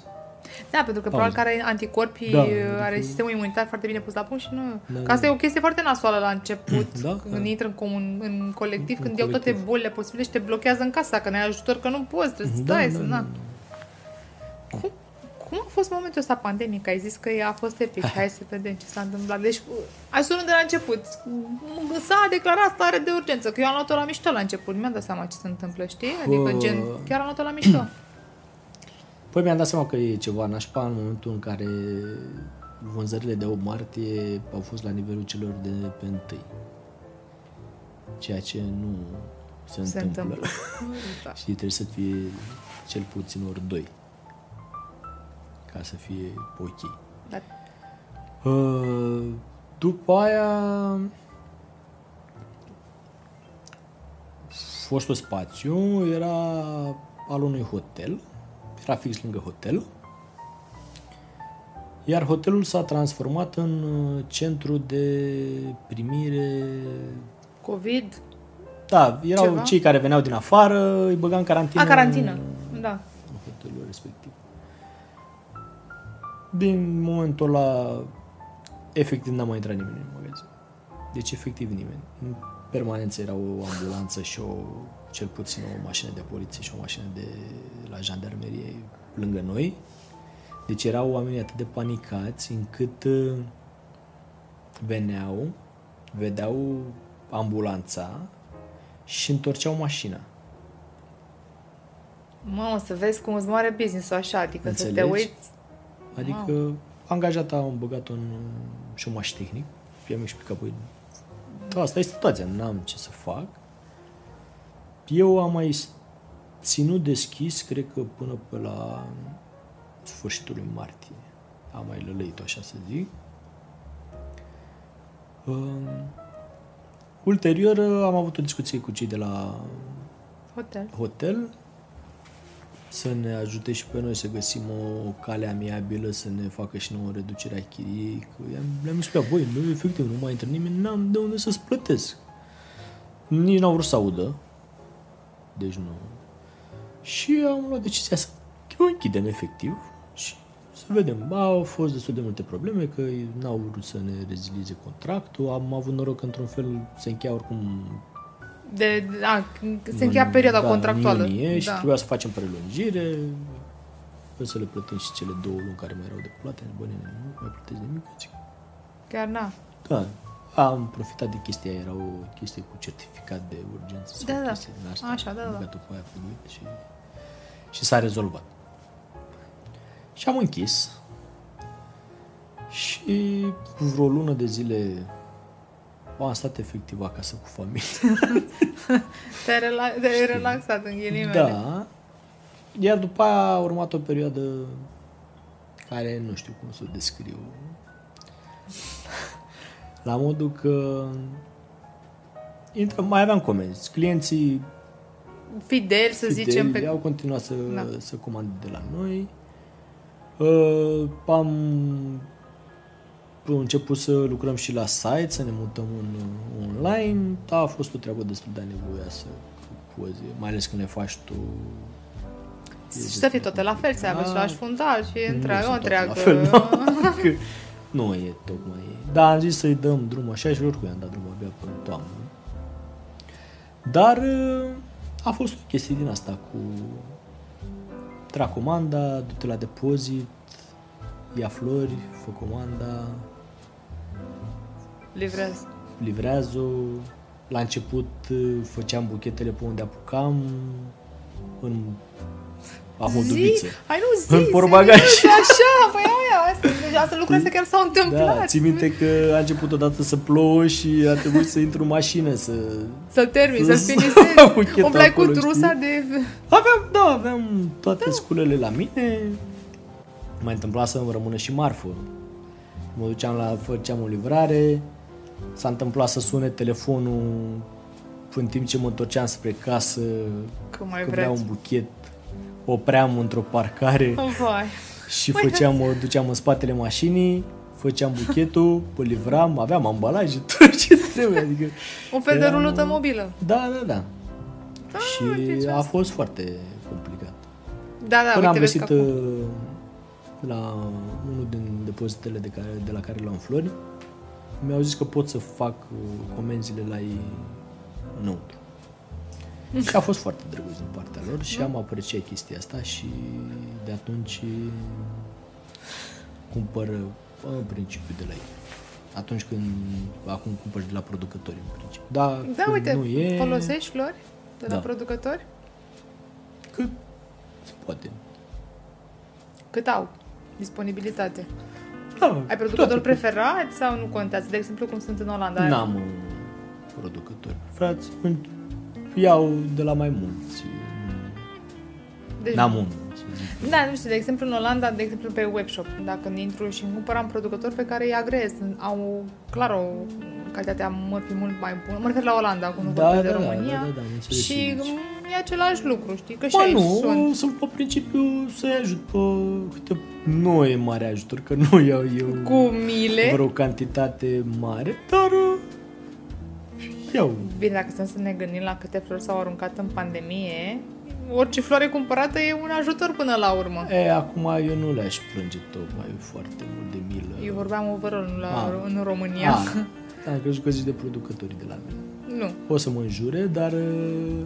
Da, pentru că Pauză. probabil că are anticorpii, Da, are adică- sistemul imunitar foarte bine pus la punct și nu... Da, că asta da. e o chestie foarte nasoală la început, Da, când da. intră în, comun, în colectiv, În când iau toate colectiv. bolile posibile și te blochează în casa, că n-ai ajutor, că nu poți, trebuie să Da, stai, da, să... da, na. da. Cum, cum a fost momentul ăsta pandemic? Ai zis că a fost epic. Hai să vedem ce s-a întâmplat. Deci, hai să o luăm de la început. S-a declarat stare de urgență, că eu am luat-o la mișto la început. Nu mi-am dat seama ce se întâmplă, știi? Adică, Bă. gen, chiar am luat-o la mișto. Păi mi-am dat seama că e ceva nașpa în momentul în care vânzările de 8 martie au fost la nivelul celor de pe 1. Ceea ce nu se, Se întâmplă. întâmplă. Da. Știi, trebuie să fie cel puțin ori 2 ca să fie ok. Dar Uh, după aia fostul spațiu era al unui hotel, era fix lângă hotel Iar hotelul s-a transformat în uh, centru de primire... COVID. Da, erau Ceva? cei care veneau din afară, îi băga în carantină. A, carantină. În, Da. în hotelul respectiv. Din momentul ăla, efectiv n-a mai intrat nimeni în magazin. Deci efectiv nimeni. În permanență era o ambulanță și o, cel puțin o mașină de poliție și o mașină de la jandarmerie lângă noi. Deci erau oamenii atât de panicați încât uh, veneau, vedeau ambulanța și întorceau mașina. Mamă, să vezi cum îți moare business-ul așa, adică să te Înțelegi? uiți. Adică angajata am băgat în șomaș tehnic. I-am explicat, păi, da, asta e situația, n-am ce să fac. Eu am mai s- ținut deschis, cred că până pe la sfârșitul lui martie. Am mai lălăit așa să zic. Um, ulterior am avut o discuție cu cei de la Hotel. hotel să ne ajute și pe noi să găsim o cale amiabilă, să ne facă și nouă reducerea chiriei. Că i-am, le-am explicat, băi, nu, efectiv, nu mai intră nimeni, n-am de unde să-ți plătesc. Nici n-au vrut să audă. Deci nu. Și am luat decizia să o închidem efectiv și să vedem. Ba, au fost destul de multe probleme, că ei n-au vrut să ne rezilieze contractul. Am avut noroc că într-un fel se încheia oricum De, a, se încheia perioada da, contractuală. În iunie și da. trebuia să facem prelungire. Păi să le plătim și cele două luni care mai erau de plate. Bă, nene, nu mai plătesc nimic. Zic, Chiar na. da, am profitat de chestia aia. Era o chestie cu certificat de urgență. sau Da, da. chestii din astea. Așa, da, Am da. băgat-o cu aia pe gât și, și s-a rezolvat. Și am închis. Și vreo lună de zile am stat efectiv acasă cu familia. Te-ai, rela- te-ai relaxat în ghilimele. Da. Iar după aia a urmat o perioadă care nu știu cum să o descriu. La modul că intră, mai aveam comenzi. Clienții Fidel, să fideli zicem, pe... au continuat să, Da. să comande de la noi. Uh, am început să lucrăm și la site, să ne mutăm în online. Da, a fost o treabă destul de anevoioasă cu poze, mai ales când le faci tu Și să fie toate la fel, să aibă Da. același fundal și Nu întreagă, o sunt toate întreagă... la fel, nu. Că nu e tocmai. Da, am zis să-i dăm drum așa și oricum i-am dat drum abia până în toamnă. Dar uh, a fost o chestie din asta cu tra comanda, du-te la depozit, ia flori, fă comanda, Livrează. livrează La început uh, făceam buchetele pe unde apucam, în a moduliță. Hai nu zi, În portbagaj. serios, Așa, păi aia, asta, deci asta lucrurile astea chiar s-au întâmplat. Da, ții minte că a început odată să plouă și a trebuit să intru în mașină să... Să-l termin, să-l Să- finisezi. buchetul Umblai cu acolo, trusa știi? de... Aveam, da, aveam toate sculele la mine. Mai întâmpla să îmi rămână și marfă. Mă duceam la, făceam o livrare, s-a întâmplat să sune telefonul în timp ce mă întorceam spre casă, Că mai că vreau vreți. un buchet, opream într-o parcare Vai. și făceam, o duceam în spatele mașinii, făceam buchetul, îl livram, aveam ambalaje, tot ce trebuie, adică... Un fel de Era- rulotă mobilă. Da, da, da. Da, și deci a asta- fost foarte complicat. Da, da, Până am uite, vezi găsit că acum- uh, la unul din depozitele de, care, de la care luam flori, mi-au zis că pot să fac uh, comenzile la ei înăuntru. Și a fost foarte drăguț din partea lor și am apreciat chestia asta și de atunci cumpăr uh, în principiu de la ei. Atunci când, acum cumpăr de la producători în principiu. Da, Da, când uite, nu e, folosești flori de la Da. producători? cât se poate. Cât au disponibilitate? Da, Ai producători toate. preferați sau nu contează? De exemplu, cum sunt în Olanda. N-am uh, producători. Frați, în- iau de la mai mulți. Deci, N-am unul, să zic. Da, nu știu, de exemplu în Olanda, de exemplu pe webshop, dacă intru și îmi cumpăram producători pe care îi agrez, au clar o calitatea mărfii mult mai bună. Mă refer la Olanda, acum nu Da, vorbesc da, de da, România. da, da, da, am înțeles ce și zici. e același lucru, știi? Că și Bă, aici nu, sunt. sunt pe principiu să-i ajut pe câte nu e mare ajutor, că nu iau eu Cu mile. vreo cantitate mare, dar uh, iau. Bine, dacă stăm să ne gândim la câte flori s-au aruncat în pandemie, orice floare cumpărată e un ajutor până la urmă. E, acum eu nu le-aș plânge tocmai foarte mult de milă. Eu vorbeam overall nu la, Ah. în România. Ah, am crezut că zici de producătorii de la mine. Nu. O să mă înjure, dar uh,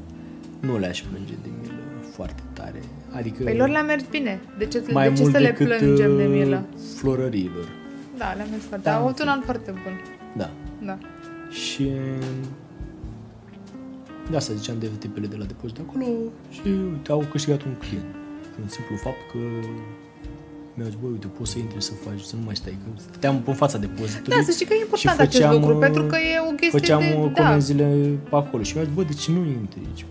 nu le-aș plânge de milă foarte tare. Adică Păi lor le-a mers bine. De ce, mai de ce mult să le decât plângem de uh, milă? florăriilor. Da, le-a mers foarte. Da, Au avut ok. un an foarte bun. Da. Da. Și de asta ziceam de VTP-le de la depozit de acolo și uite, au câștigat un client. Prin simplu fapt că mi-au zis, băi, uite, poți să intri să faci, să nu mai stai, că stăteam în fața depozitului. Da, să știi că e important și acest făceam, lucru, uh, pentru că e o chestie Făceam de... uh, Da. comenzile pe acolo și mi-au zis, bă, de ce nu intri aici?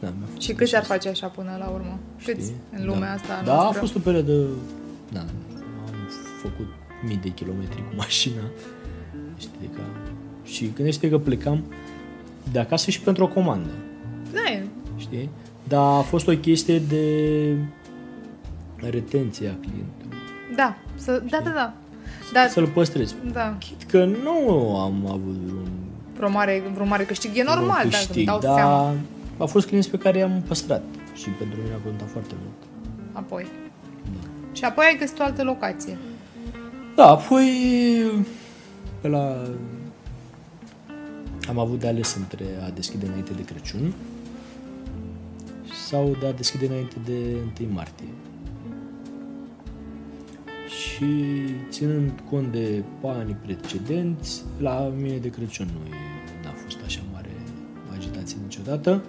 Da, mi-a fost Și câți ar așa, face așa până la urmă? Câți știi? în lumea da. asta Da, a noastră? fost o perioadă, da, am făcut mii de kilometri cu mașina. Știi că... Și gândește că plecam de acasă și pentru o comandă. Da, e. știi? Dar a fost o chestie de retenție a clientului. Da, să, da, da, da. Da, Să-l păstrezi. da. Chit că nu am avut un Vreo mare, vreo mare câștig. E normal, un dacă câștig, îmi dau dar seama. a fost clienți pe care i-am păstrat și pentru mine a contat foarte mult. Apoi. Și apoi ai găsit o altă locație. Da, apoi la am avut de ales între a deschide înainte de Crăciun sau de a deschide înainte de 1 martie. Și ținând cont de anii precedenți, la mine de Crăciun nu e, n-a fost așa mare agitație niciodată.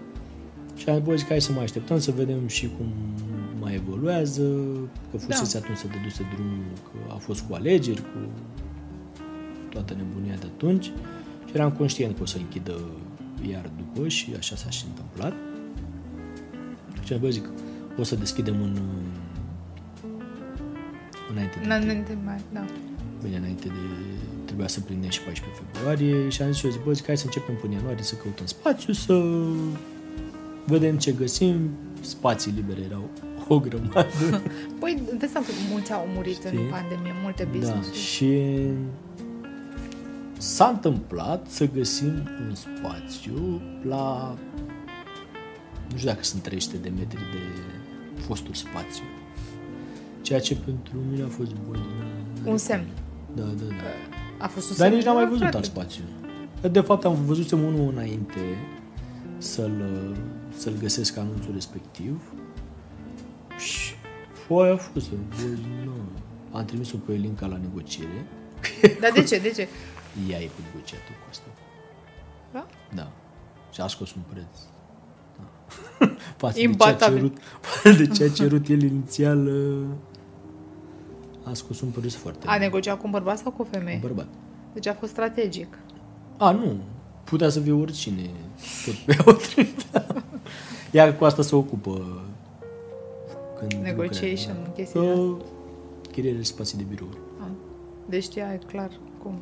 Și am zis că hai să mai așteptăm să vedem și cum mai evoluează, că fusese atunci să dăduse drumul, că a fost cu alegeri, cu toată nebunia de atunci și eram conștient că o să închidă iar după și așa s-a și întâmplat. Și am zis, bă, zic, o să deschidem în înainte de Înainte mai, da. Bine, înainte de... Trebuia să prindem și 14 februarie și am zis, eu zic, bă, zic, hai să începem până ianuarie să căutăm spațiu, să vedem ce găsim. Spații libere erau o grămadă. Păi, de asta că mulți au murit Știi? în pandemie, multe da, business și s-a întâmplat să găsim un spațiu la nu știu dacă sunt 300 de metri de fostul spațiu. Ceea ce pentru mine a fost bun. Un semn. Da, da, da. A fost un Dar semn. nici n-am mai Da, văzut frate. alt spațiu. De fapt, am văzusem unul înainte să-l, să-l găsesc anunțul respectiv și foaia a fost. bă, nu. Am trimis-o pe Elinca la negociere. Dar de ce? De ce? Ea e cu negociatul cu asta. Da? Da. Și a scos un preț. Da. Față de ce a Imbatabil. cerut, față de ce a cerut el inițial, a scos un preț foarte A mare. negociat cu un bărbat sau cu o Un femeie? bărbat. Deci a fost strategic. A, nu. Putea să fie oricine. Tot pe o trimite. Ea cu asta se ocupă când Negotiation, lucrează. chestiile astea. Că chiriere de spații de birou. Am. Deci știa clar cum.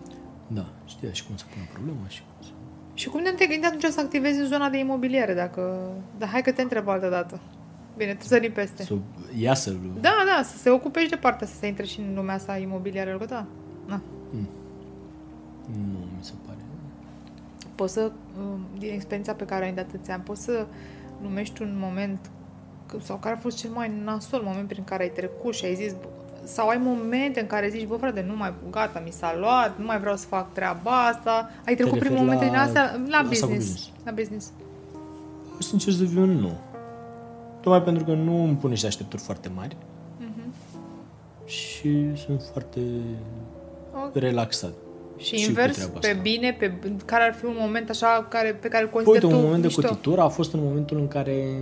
Da, știa și cum să pună problema și cum să... Și cum de te gândi atunci să activezi în zona de imobiliare? Dacă... Dar hai că te întreb altă dată. Bine, tu sări peste. să iasă Da, da, să se ocupe și de partea, să se intre și în lumea asta imobiliară. Că da. Na. Nu, mi se pare. Poți să, um, din experiența pe care ai de atâția ani, poți să numești un moment că- sau care a fost cel mai nasol moment prin care ai trecut și ai zis bă, sau ai momente în care zici, bă frate, nu mai, gata, mi s-a luat, nu mai vreau să fac treaba asta. Ai trecut prin referi momente la- din astea la asta cu business. business. La business. Sincer să fiu, nu. Tocmai pentru că nu îmi pune niște așteptări foarte mari Mhm. și sunt foarte Ok. relaxat. Și, Și cu invers, treaba pe asta. bine, pe, care ar fi un moment așa care, pe care îl Păi, consideri uite, un tu moment de mișto? cotitură a fost în momentul în care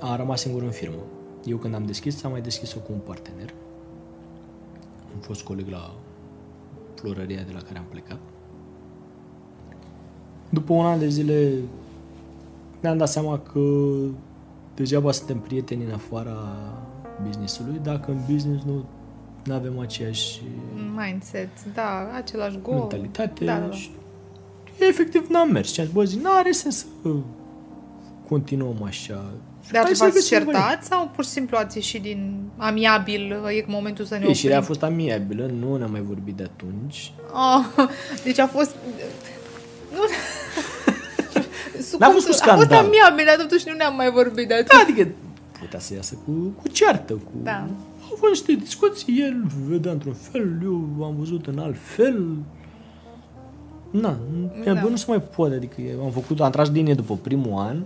am rămas singur în firmă. Eu când am deschis, am mai deschis-o cu un partener. Am fost coleg la florăria de la care am plecat. După un an de zile ne-am dat seama că degeaba suntem prieteni în afara businessului, dacă în business nu avem aceeași Mindset, da, același goal. mentalitate Da, da, da. și efectiv n-am mers. Și am zis, bă, zic, n-are sens să continuăm așa. Dar Hai tu să v-ați găsim variante. certat sau pur și simplu ați ieșit din amiabil, e momentul să ne Ieșirea a oprim? fost amiabilă, nu ne-am mai vorbit de atunci. Oh, deci a fost... Nu... N-a fost cu A fost scandal. amiabil, dar totuși nu ne-am mai vorbit de atunci. Da, adică putea să iasă cu, cu ceartă. Cu... Da. Au fost niște discuții, el vedea într-un fel, eu am văzut în alt fel. Na, Da. da. bă, nu se mai poate, adică eu am făcut, am tras linie după primul an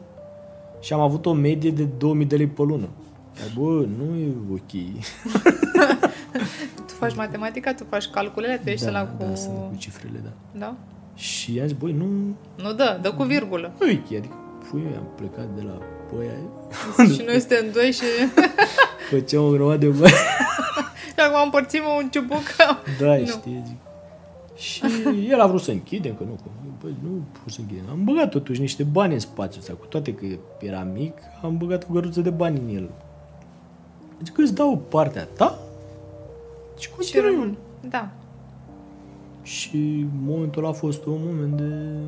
și am avut o medie de 2000 de lei pe lună. Dar, bă, nu e ok. Tu faci matematica, tu faci calculele, tu ești da, la cu... da, sunt cu cifrele, da. Da? Și am zis, băi, nu, Nu dă, dă cu virgulă. nu e ok, adică, pui, am plecat de la Poia, și noi suntem doi și... făceam o grămadă de bani. și acum împărțim un ciubuc. Da, Nu. știi, zic. Și el a vrut să închidem, că nu, că băi, nu pot să închidem. Am băgat totuși niște bani în spațiul ăsta, cu toate că era mic, am băgat o găruță de bani în el. Deci că îți dau partea ta și și continui. rămân. Da. Și momentul ăla a fost un moment de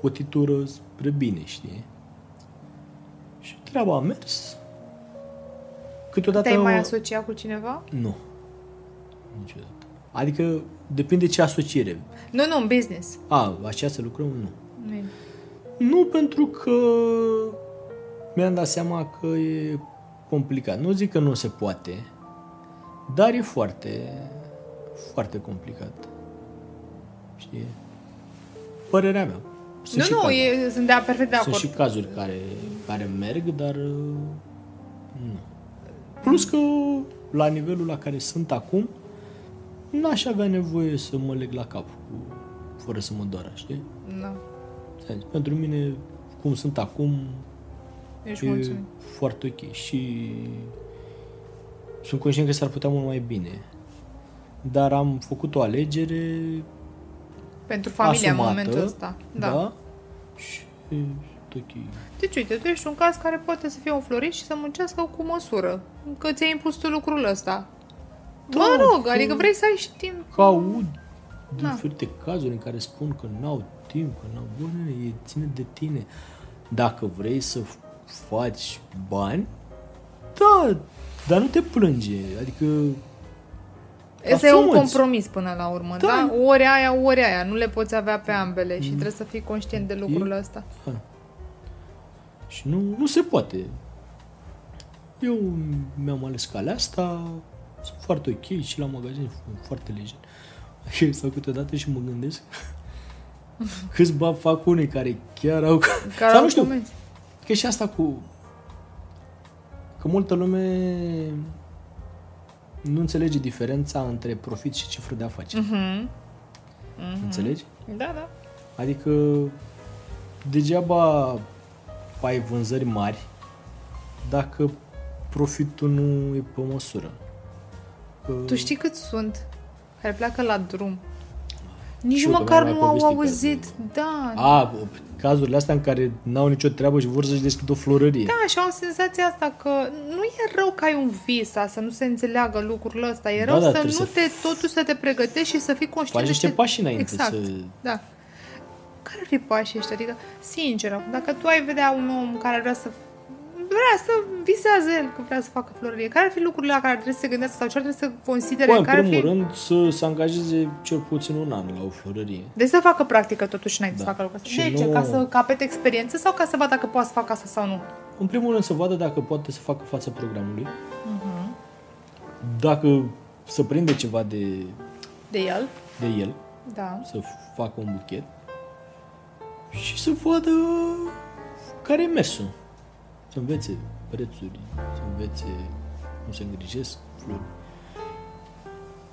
cotitură spre bine, știi? Și treaba a mers. Câteodată... Te-ai mai asociat cu cineva? Nu. Niciodată. Adică depinde ce asociere. Nu, nu, în business. A, așa să lucrăm? Nu. Nu e. Nu pentru că mi-am dat seama că e complicat. Nu zic că nu se poate, dar e foarte, foarte complicat. Știi? Părerea mea. Sunt și nu, nu, cazuri. e, sunt de perfect de Sunt acord. și cazuri care, care merg, dar uh, nu. Plus că la nivelul la care sunt acum, n-aș avea nevoie să mă leg la cap cu, fără să mă doară, știi? Da. Ți-am zis, Pentru mine, cum sunt acum, Ești e mulțumit. foarte ok și sunt conștient că s-ar putea mult mai bine. Dar am făcut o alegere Pentru familia în asumată, momentul ăsta. Da. da și sunt ok. Deci, uite, tu ești un caz care poate să fie un florist și să muncească cu măsură. Că ți-ai impus tu lucrul ăsta. Da, mă rog, că- adică vrei să ai și timp. că aud Da. diferite cazuri în care spun că n-au timp, că n-au... Bă, nene, e ține de tine. Dacă vrei să f- faci bani, da, dar nu te plânge. Adică Ăsta e un Asumă-ți. compromis până la urmă, da. Da. da? Ori aia, ori aia. Nu le poți avea pe ambele și trebuie să fii conștient de lucrul E- ăsta. da. Și nu, nu se poate. Eu mi-am ales calea asta, sunt foarte ok și la magazin sunt foarte lejer. Sau câteodată și mă gândesc câți bani fac unii care chiar au... Care Sau au nu știu, comenzi. Că și asta cu... Că multă lume nu înțelege diferența între profit și cifră de afaceri. Mhm. Înțelegi? Da, da. Adică degeaba ai vânzări mari dacă profitul nu e pe măsură. Că... Tu știi cât sunt care pleacă la drum? Nici Știu că măcar mi-ai nu mai au povestit auzit. că- Da. A, cazurile astea în care n-au nicio treabă și vor să-și deschidă o florărie. Da, și am senzația asta că nu e rău că ai un vis, să nu se înțeleagă lucrul ăsta. E Da, rău da, să trebuie nu să te, totuși să te pregătești și să fii conștient Faci niște de pași înainte Exact, să... da. Care ar fi pașii ăștia? Adică, sincer, acum, dacă tu ai vedea un om care vrea să vrea să visează el că vrea să facă florărie. Care ar fi lucrurile la care ar trebui să se gândească sau ce ar trebui să considere? Bă, în care ar primul fi... rând să se angajeze cel puțin un an la o florărie. Deci să facă practică totuși înainte Da. să facă lucrul ăsta. Și De ce? nu- Ca să capete experiență sau ca să vadă dacă poate să facă asta sau nu? În primul rând să vadă dacă poate să facă față programului, Mhm. dacă să prinde ceva de, De el? de el, Da. să facă un buchet și să vadă care e mersul. Să învețe prețuri, să învețe cum se îngrijesc flori.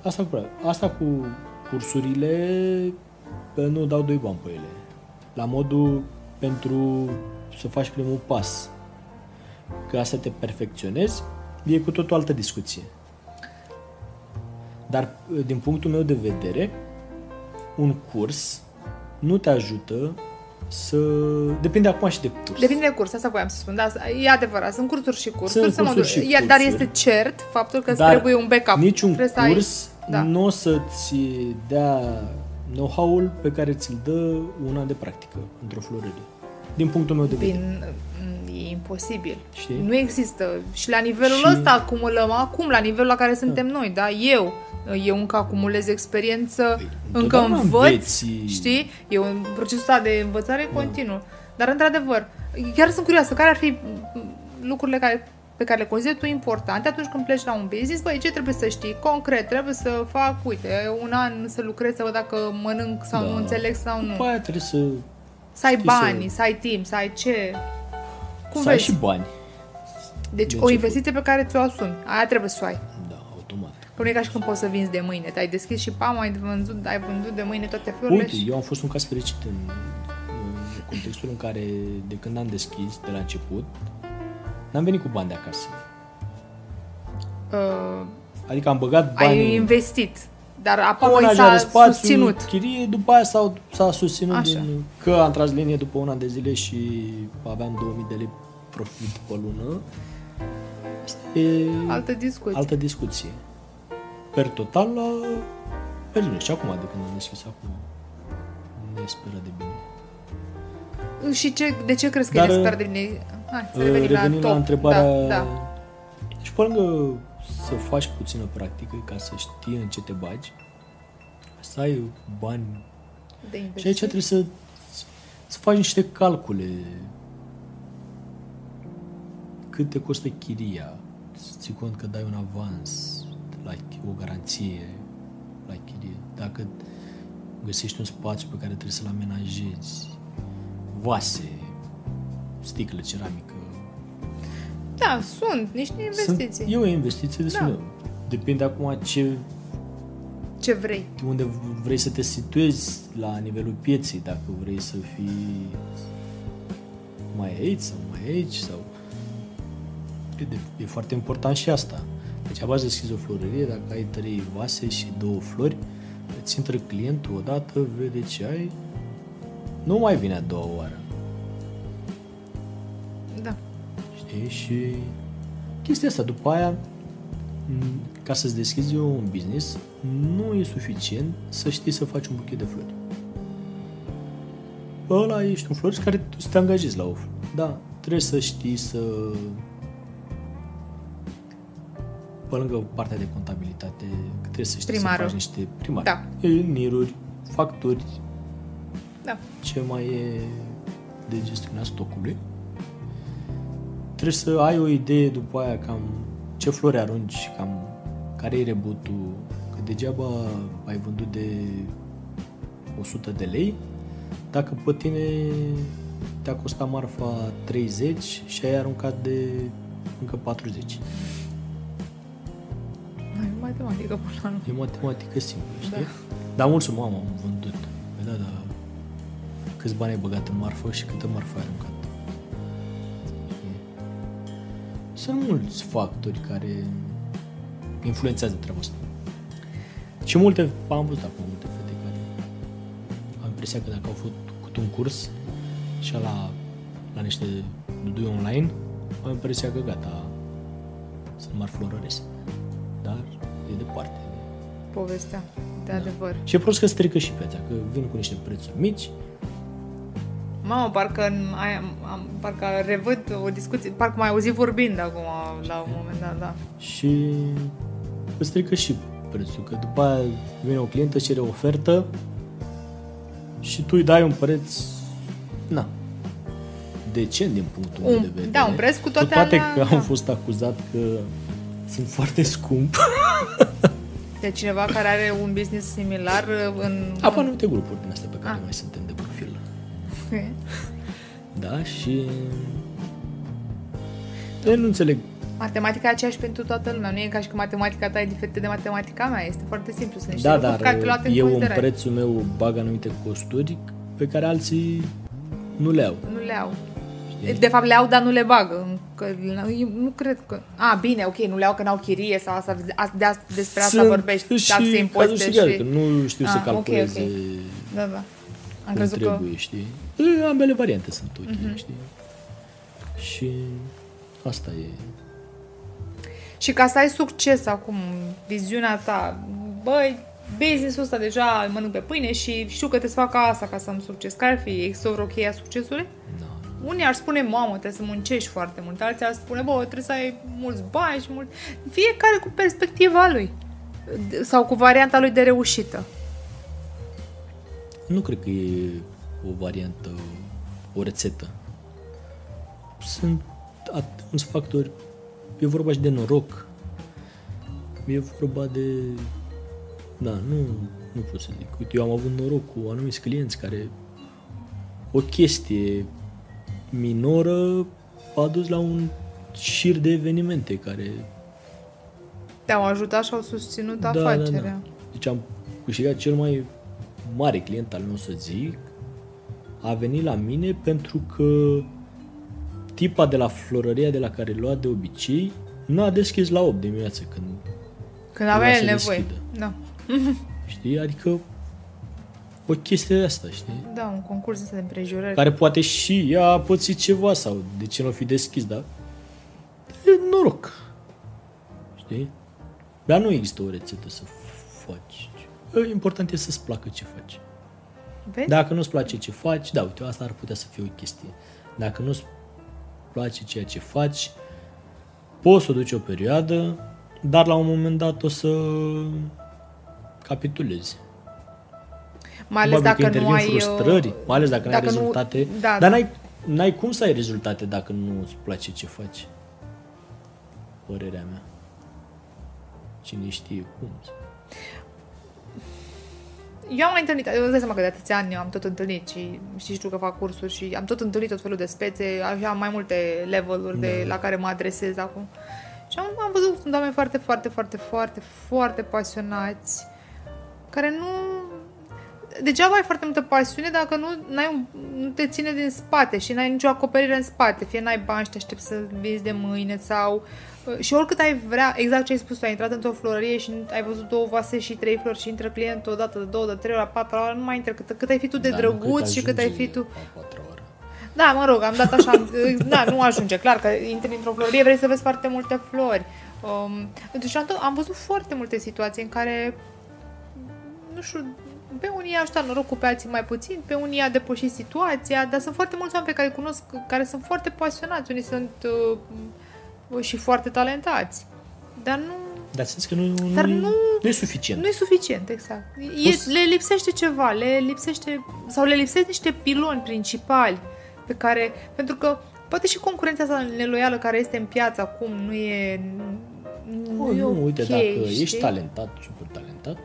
Asta cu, asta cu cursurile, că nu dau doi bani pe ele. La modul pentru să faci primul pas. Ca să te perfecționezi, e cu tot o altă discuție. Dar, din punctul meu de vedere, un curs nu te ajută să... Depinde acum și de curs. Depinde de curs, asta voiam să spun. Da, e adevărat, sunt cursuri și cursuri. Sunt să mă cursuri duc. și Ia- Dar cursuri. este cert faptul că îți Dar trebuie un backup. Niciun trebuie să ai- curs Da. nu o să-ți dea know-how-ul pe care ți-l dă una de practică într-o florărie. din punctul meu de vedere. Bine, e imposibil. Știi? Nu există. Și la nivelul Și- Da. ăsta acumulăm acum, la nivelul la care suntem noi, da? Eu, eu încă acumulez experiență, Păi, încă întotdeauna învăț, înveți. știi? E un procesul ăsta de învățare continuu. Dar, într-adevăr, chiar sunt curioasă, care ar fi m, lucrurile care, pe care le consideri tu importante atunci când pleci la un business? Băi, ce trebuie să știi? Concret, trebuie să fac, uite, un an să lucrez, să văd dacă mănânc sau Da. nu înțeleg sau nu. După aia trebuie să, Să ai știi bani, să- să ai timp, să ai ce... Cum să ai vezi? și bani. Deci de o început. investiție pe care ți-o asumi. Aia trebuie să o ai. Da, automat. Că nu e ca și când poți să vinzi de mâine. Te-ai deschis și pam, ai vândut, ai vândut de mâine toate florile Uite, și... eu am fost un caz fericit în, în contextul în care, de când am deschis, de la început, n-am venit cu bani de acasă. Uh, Adică am băgat banii ai investit. Dar am apoi amenajat s-a spațiu, susținut. chirie, după aia s-a, s-a susținut Așa. din, că am tras linie după un an de zile și aveam 2000 de lei profit pe lună. Asta e Altă discuție. altă discuție. Per total, la... pe bine. Și acum, de când am deschis acum, ne speră de bine. Și ce, de ce crezi că Dar, e sper de bine? Hai, să Uh, revenim, Revenind la, la top. întrebarea... Da, da. Deci, pe lângă să faci puțină practică ca să știi în ce te bagi, să ai bani De Și investiții. aici trebuie să, să faci niște calcule. Cât te costă chiria, să ții cont că dai un avans, la o garanție la chirie. Dacă găsești un spațiu pe care trebuie să-l amenajezi, vase, sticlă, ceramică. Da, sunt niște investiții. Sunt, e o investiție destul Da. de... Depinde acum ce, Ce vrei. unde vrei să te situezi la nivelul pieței, dacă vrei să fii mai aici sau mai aici sau... E, de, e foarte important și asta. Deci abazi deschizi o florărie, dacă ai trei vase și două flori, îți intră clientul odată, vede ce ai, nu mai vine a doua oară. Da. Știi? Și chestia asta, după aia, m, ca să-ți deschizi un business, nu e suficient să știi să faci un buchet de flori. Ăla ești un florist care tu să te angajezi la o flor. Da, trebuie să știi să... Pe lângă partea de contabilitate, trebuie să știi Primarul. să faci niște primari. Da. Niruri, facturi, Da. ce mai e de gestionat stocului. Trebuie să ai o idee după aia cam ce flori arunci, cam care e rebutul, că degeaba ai vândut de 100 de lei, dacă pe tine te-a costat marfa 30 și ai aruncat de încă 40. Mai e matematică până la urmă. E matematică simplă, știi? Da. Dar mulți mamă am vândut. Păi da, dar câți bani ai băgat în marfă și câtă marfă ai aruncat? Știi? Sunt mulți factori care influențează treaba asta. Și multe, am văzut acum multe fete care am impresia că dacă au făcut un curs și la, la niște dudui online, am impresia că gata, sunt mari florărese. Dar e departe. Povestea, de Da. adevăr. Și e prost că strică și piața, că vin cu niște prețuri mici. Mamă, parcă, în- ai, am, parcă revăd o discuție, parcă mai auzit vorbind acum, la un moment dat, da. și îți strică și prețul, că după aia vine o clientă, cere o ofertă și tu îi dai un preț, na, decent din punctul meu Un- de vedere. da, un preț cu toate Cu toate alea, că da. am fost acuzat că sunt foarte scump. De cineva care are un business similar în... Apar anumite grupuri din astea pe care Ah. noi suntem de profil. Ok. Da, și... Eu nu înțeleg Matematica e aceeași pentru toată lumea. Nu e ca și că matematica ta e diferită de matematica mea. Este foarte simplu. Sunt niște Da, lucruri dar calculate în eu în considerare. prețul meu bag anumite costuri pe care alții nu le au. Nu le au. Știi? De fapt le au, dar nu le bagă. Că, eu nu cred că... A, bine, ok, nu le au că n-au chirie sau asta, a- de, a- despre asta Sunt vorbești. și Taxe, cazuri impozite și și... gale, că nu știu să Ah, ok, calculeze ok. Da, da. Am cum crezut că... Mhm. trebuie, știi? E, ambele variante sunt ok, știi? Și asta e. Și ca să ai succes acum, viziunea ta, băi, business-ul ăsta deja îl mănânc pe pâine și știu că te să fac asta ca să am succes. Care ar fi? Există o rocheie a succesului? Da. Unii ar spune, mamă, trebuie să muncești foarte mult, alții ar spune, bă, trebuie să ai mulți bani și mult... Fiecare cu perspectiva lui sau cu varianta lui de reușită. Nu cred că e o variantă, o rețetă. Sunt atât mulți factori. E vorba și de noroc. E vorba de... Da, nu, nu pot să zic. Uite, eu am avut noroc cu anumiți clienți care o chestie minoră a dus la un șir de evenimente care... Te-au ajutat și au susținut Da, afacerea. Da, da. Deci am câștigat cel mai mare client al meu, să zic, a venit la mine pentru că tipa de la florăria de la care lua de obicei n-a deschis la 8 dimineață când Când avea el să nevoie. deschidă. Da. Știi? Adică o chestie de asta, știi? Da, un concurs ăsta de împrejurări. Care poate și ea a pățit ceva sau de ce nu fi deschis, da? E noroc. Știi? Dar nu există o rețetă să faci. E, Important e să-ți placă ce faci. Vezi? Dacă nu-ți place ce faci, da, uite, asta ar putea să fie o chestie. Dacă nu-ți place ceea ce faci, poți să o duci o perioadă, dar la un moment dat o să capitulezi. Mai ales Probabil dacă că nu ai... intervin frustrări, uh, mai ales dacă, nu ai dacă nu- rezultate. Da, dar da. n-ai, n-ai cum să ai rezultate dacă nu îți place ce faci. Părerea mea. Cine știe cum. Eu am mai întâlnit, eu îți dai seama că de atâția ani eu am tot întâlnit și știi și tu că fac cursuri și am tot întâlnit tot felul de spețe, așa am mai multe level-uri de, la care mă adresez acum. Și am, am văzut că sunt oameni foarte, foarte, foarte, foarte, foarte pasionați, care nu... Degeaba ai foarte multă pasiune dacă nu, n-ai un, nu te ține din spate și n-ai nicio acoperire în spate. Fie n-ai bani și te aștepți să vinzi de mâine sau... Și oricât ai vrea, exact ce ai spus, tu ai intrat într-o florărie și ai văzut două vase și trei flori și intră clientul odată, de două, de trei ori, a patra ori, nu mai intră. Cât, cât ai fi tu de Dar nu drăguț și cât ai ajunge fi tu... La patra oră. Da, mă rog, am dat așa, da, nu ajunge, clar că intri într-o florărie, vrei să vezi foarte multe flori. Um, deci am, tot, am văzut foarte multe situații în care, nu știu, pe unii i-a ajutat norocul, pe alții mai puțin, pe unii i-a depășit situația, dar sunt foarte mulți oameni pe care îi cunosc, care sunt foarte pasionați, unii sunt uh, și foarte talentați. Dar nu, Dar să că nu, Dar nu, nu- nu e suficient. nu e suficient, exact. E, Poți- le lipsește ceva, le lipsește, sau le lipsesc niște piloni principali pe care, pentru că poate și concurența asta neloială care este în piață acum nu e nu, Oh, e nu, ok, uite, dacă știi? ești talentat, super talentat,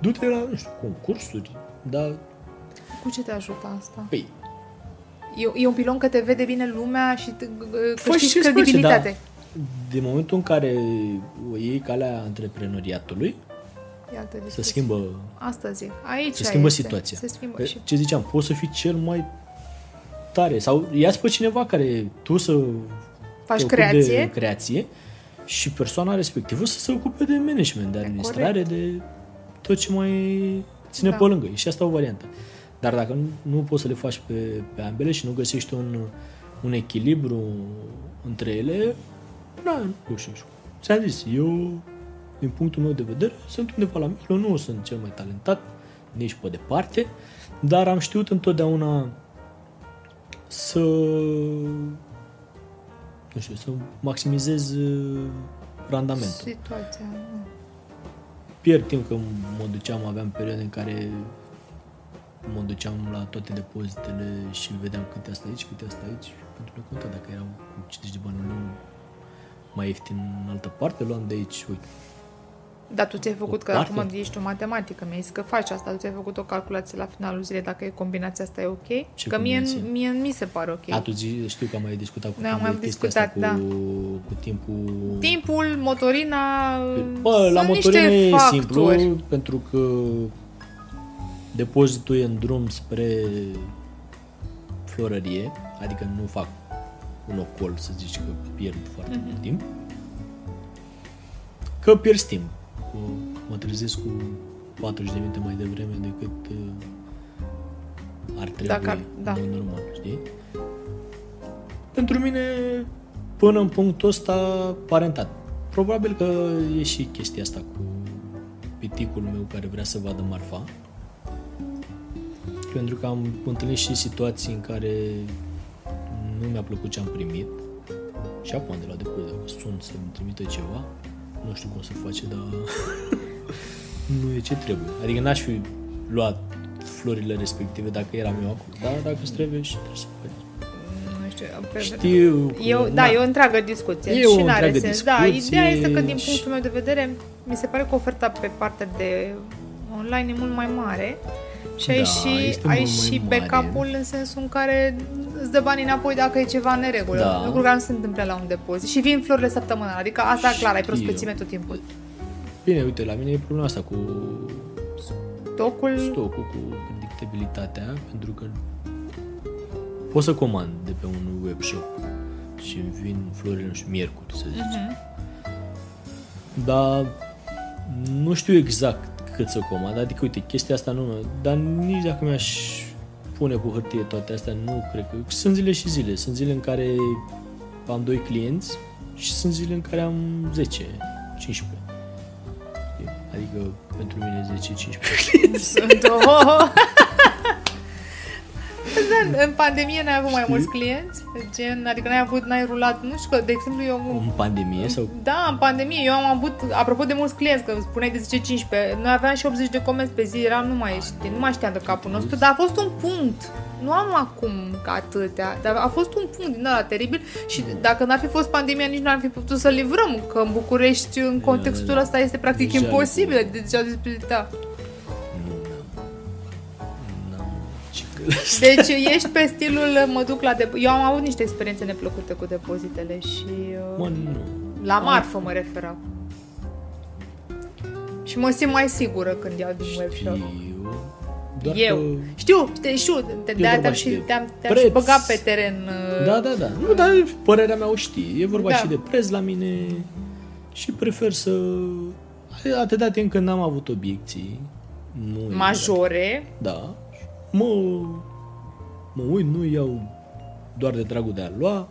du-te la, nu știu, concursuri, dar, Cu ce te ajută asta? păi, E, e un pilon că te vede bine lumea și te, Faci câștigi ce-ți place, credibilitate. de momentul în care o iei calea antreprenoriatului, Iată, se discuție. schimbă, Asta zic. Aici se schimbă este. situația. Se schimbă Pe- și Ce ziceam, poți să fii cel mai tare sau ia-ți pe cineva care tu să faci te ocupi creație. de creație și persoana respectivă să se ocupe de management, de administrare, de tot ce mai ține Da. pe lângă. E și asta o variantă. Dar dacă nu, nu poți să le faci pe, pe ambele și nu găsești un, un echilibru între ele, da, nu știu. Ți-am zis, eu, din punctul meu de vedere, sunt undeva la mijloc, nu sunt cel mai talentat, nici pe departe, dar am știut întotdeauna să nu știu, să maximizez uh, randamentul. Situația. Nu. Pierd timp că mă duceam, aveam perioade în care mă duceam la toate depozitele și vedeam câte asta aici, câte asta aici. Pentru că conta dacă erau cu 50 de bani în lună, mai ieftin în altă parte, luam de aici, uite, Dar tu ți-ai făcut, O că parte. acum ești o matematică, mi-ai zis că faci asta, tu ți-ai făcut o calculație la finalul zilei dacă e combinația asta e ok? Ce că mie, combinație? mie mi se pare ok. A, tu zi, știu că am mai discutat cu Da, tine am de mai chestia discutat, asta da. cu, cu timpul... Timpul, motorina, Bă, la sunt motorină niște e factori. simplu, pentru că depozitul e în drum spre florărie, adică nu fac un ocol să zici că pierd foarte Mhm. mult timp. Că pierd timp. Cu, mă trezesc cu 40 de minute mai devreme decât uh, ar trebui Dacă ar- da. în mod normal, știi? Pentru mine, până în punctul ăsta, parentat. Probabil că e și chestia asta cu piticul meu care vrea să vadă marfa. Pentru că am întâlnit și situații în care nu mi-a plăcut ce am primit. Și acum de la depozit, dacă sun să-mi trimită ceva, nu știu cum să face, dar nu e ce trebuie. Adică n-aș fi luat florile respective dacă eram eu acolo. Dar dacă îți trebuie și trebuie să faci. Nu știu, pe- Știu Eu, că- da, na, e o întreagă discuție E o și n-are întreagă sens. Da, discuție ideea este că din și- punctul meu de vedere, mi se pare că oferta pe partea de online e mult mai mare și ai Da, și, este ai mult și mai mare. backup-ul în sensul în care îți dă banii înapoi dacă e ceva în neregulă. Da. Lucru care nu se întâmplă la un depozit. Și vin florile săptămânal, adică asta clar, ai Știu. prospețime tot timpul. Bine, uite, la mine e problema asta cu Stocul, stocul, cu predictabilitatea, pentru că pot să comand de pe un webshop și îmi vin florile, nu știu, miercuri, să zicem. Mhm. Dar nu știu exact cât să comand, adică, uite, chestia asta nu... Dar nici dacă mi-aș pune cu hârtie toate astea, nu cred că... Sunt zile și zile. Sunt zile în care am doi clienți și sunt zile în care am 10, 15. Adică pentru mine 10-15 clienți. sunt două. Da, în pandemie n-ai avut mai Știi? mulți clienți? Gen, adică n-ai avut, n-ai rulat, nu știu că, de exemplu, eu În pandemie sau... Da, în pandemie. Eu am avut, apropo de mulți clienți, că spuneai de 10-15, noi aveam și 80 de comenzi pe zi, eram, nu mai, știi, nu mai știam de capul nostru, dar a fost un punct. Nu am acum atâtea, dar a fost un punct din ăla teribil și dacă n-ar fi fost pandemia, nici nu ar fi putut să livrăm, că în București, în contextul da. ăsta, este practic Deja imposibil de deja disponibilitatea. Deci ești pe stilul, mă duc la dep- Eu am avut niște experiențe neplăcute cu depozitele și... uh, Mă, nu. La marfă mă referam. Și mă simt mai sigură când iau din webshop. Știu. Doar Eu. Că... Știu, te știu, de E aia vorba te-am și și, de te-am, te-am și preț. băgat pe teren. uh, Da, da, da. Nu, dar părerea mea o știi. E vorba Da. și de preț la mine și prefer să... Atâta timp când n-am avut obiecții. Nu e Majore. Da. Mă, mă uit, nu iau doar de dragul de a lua.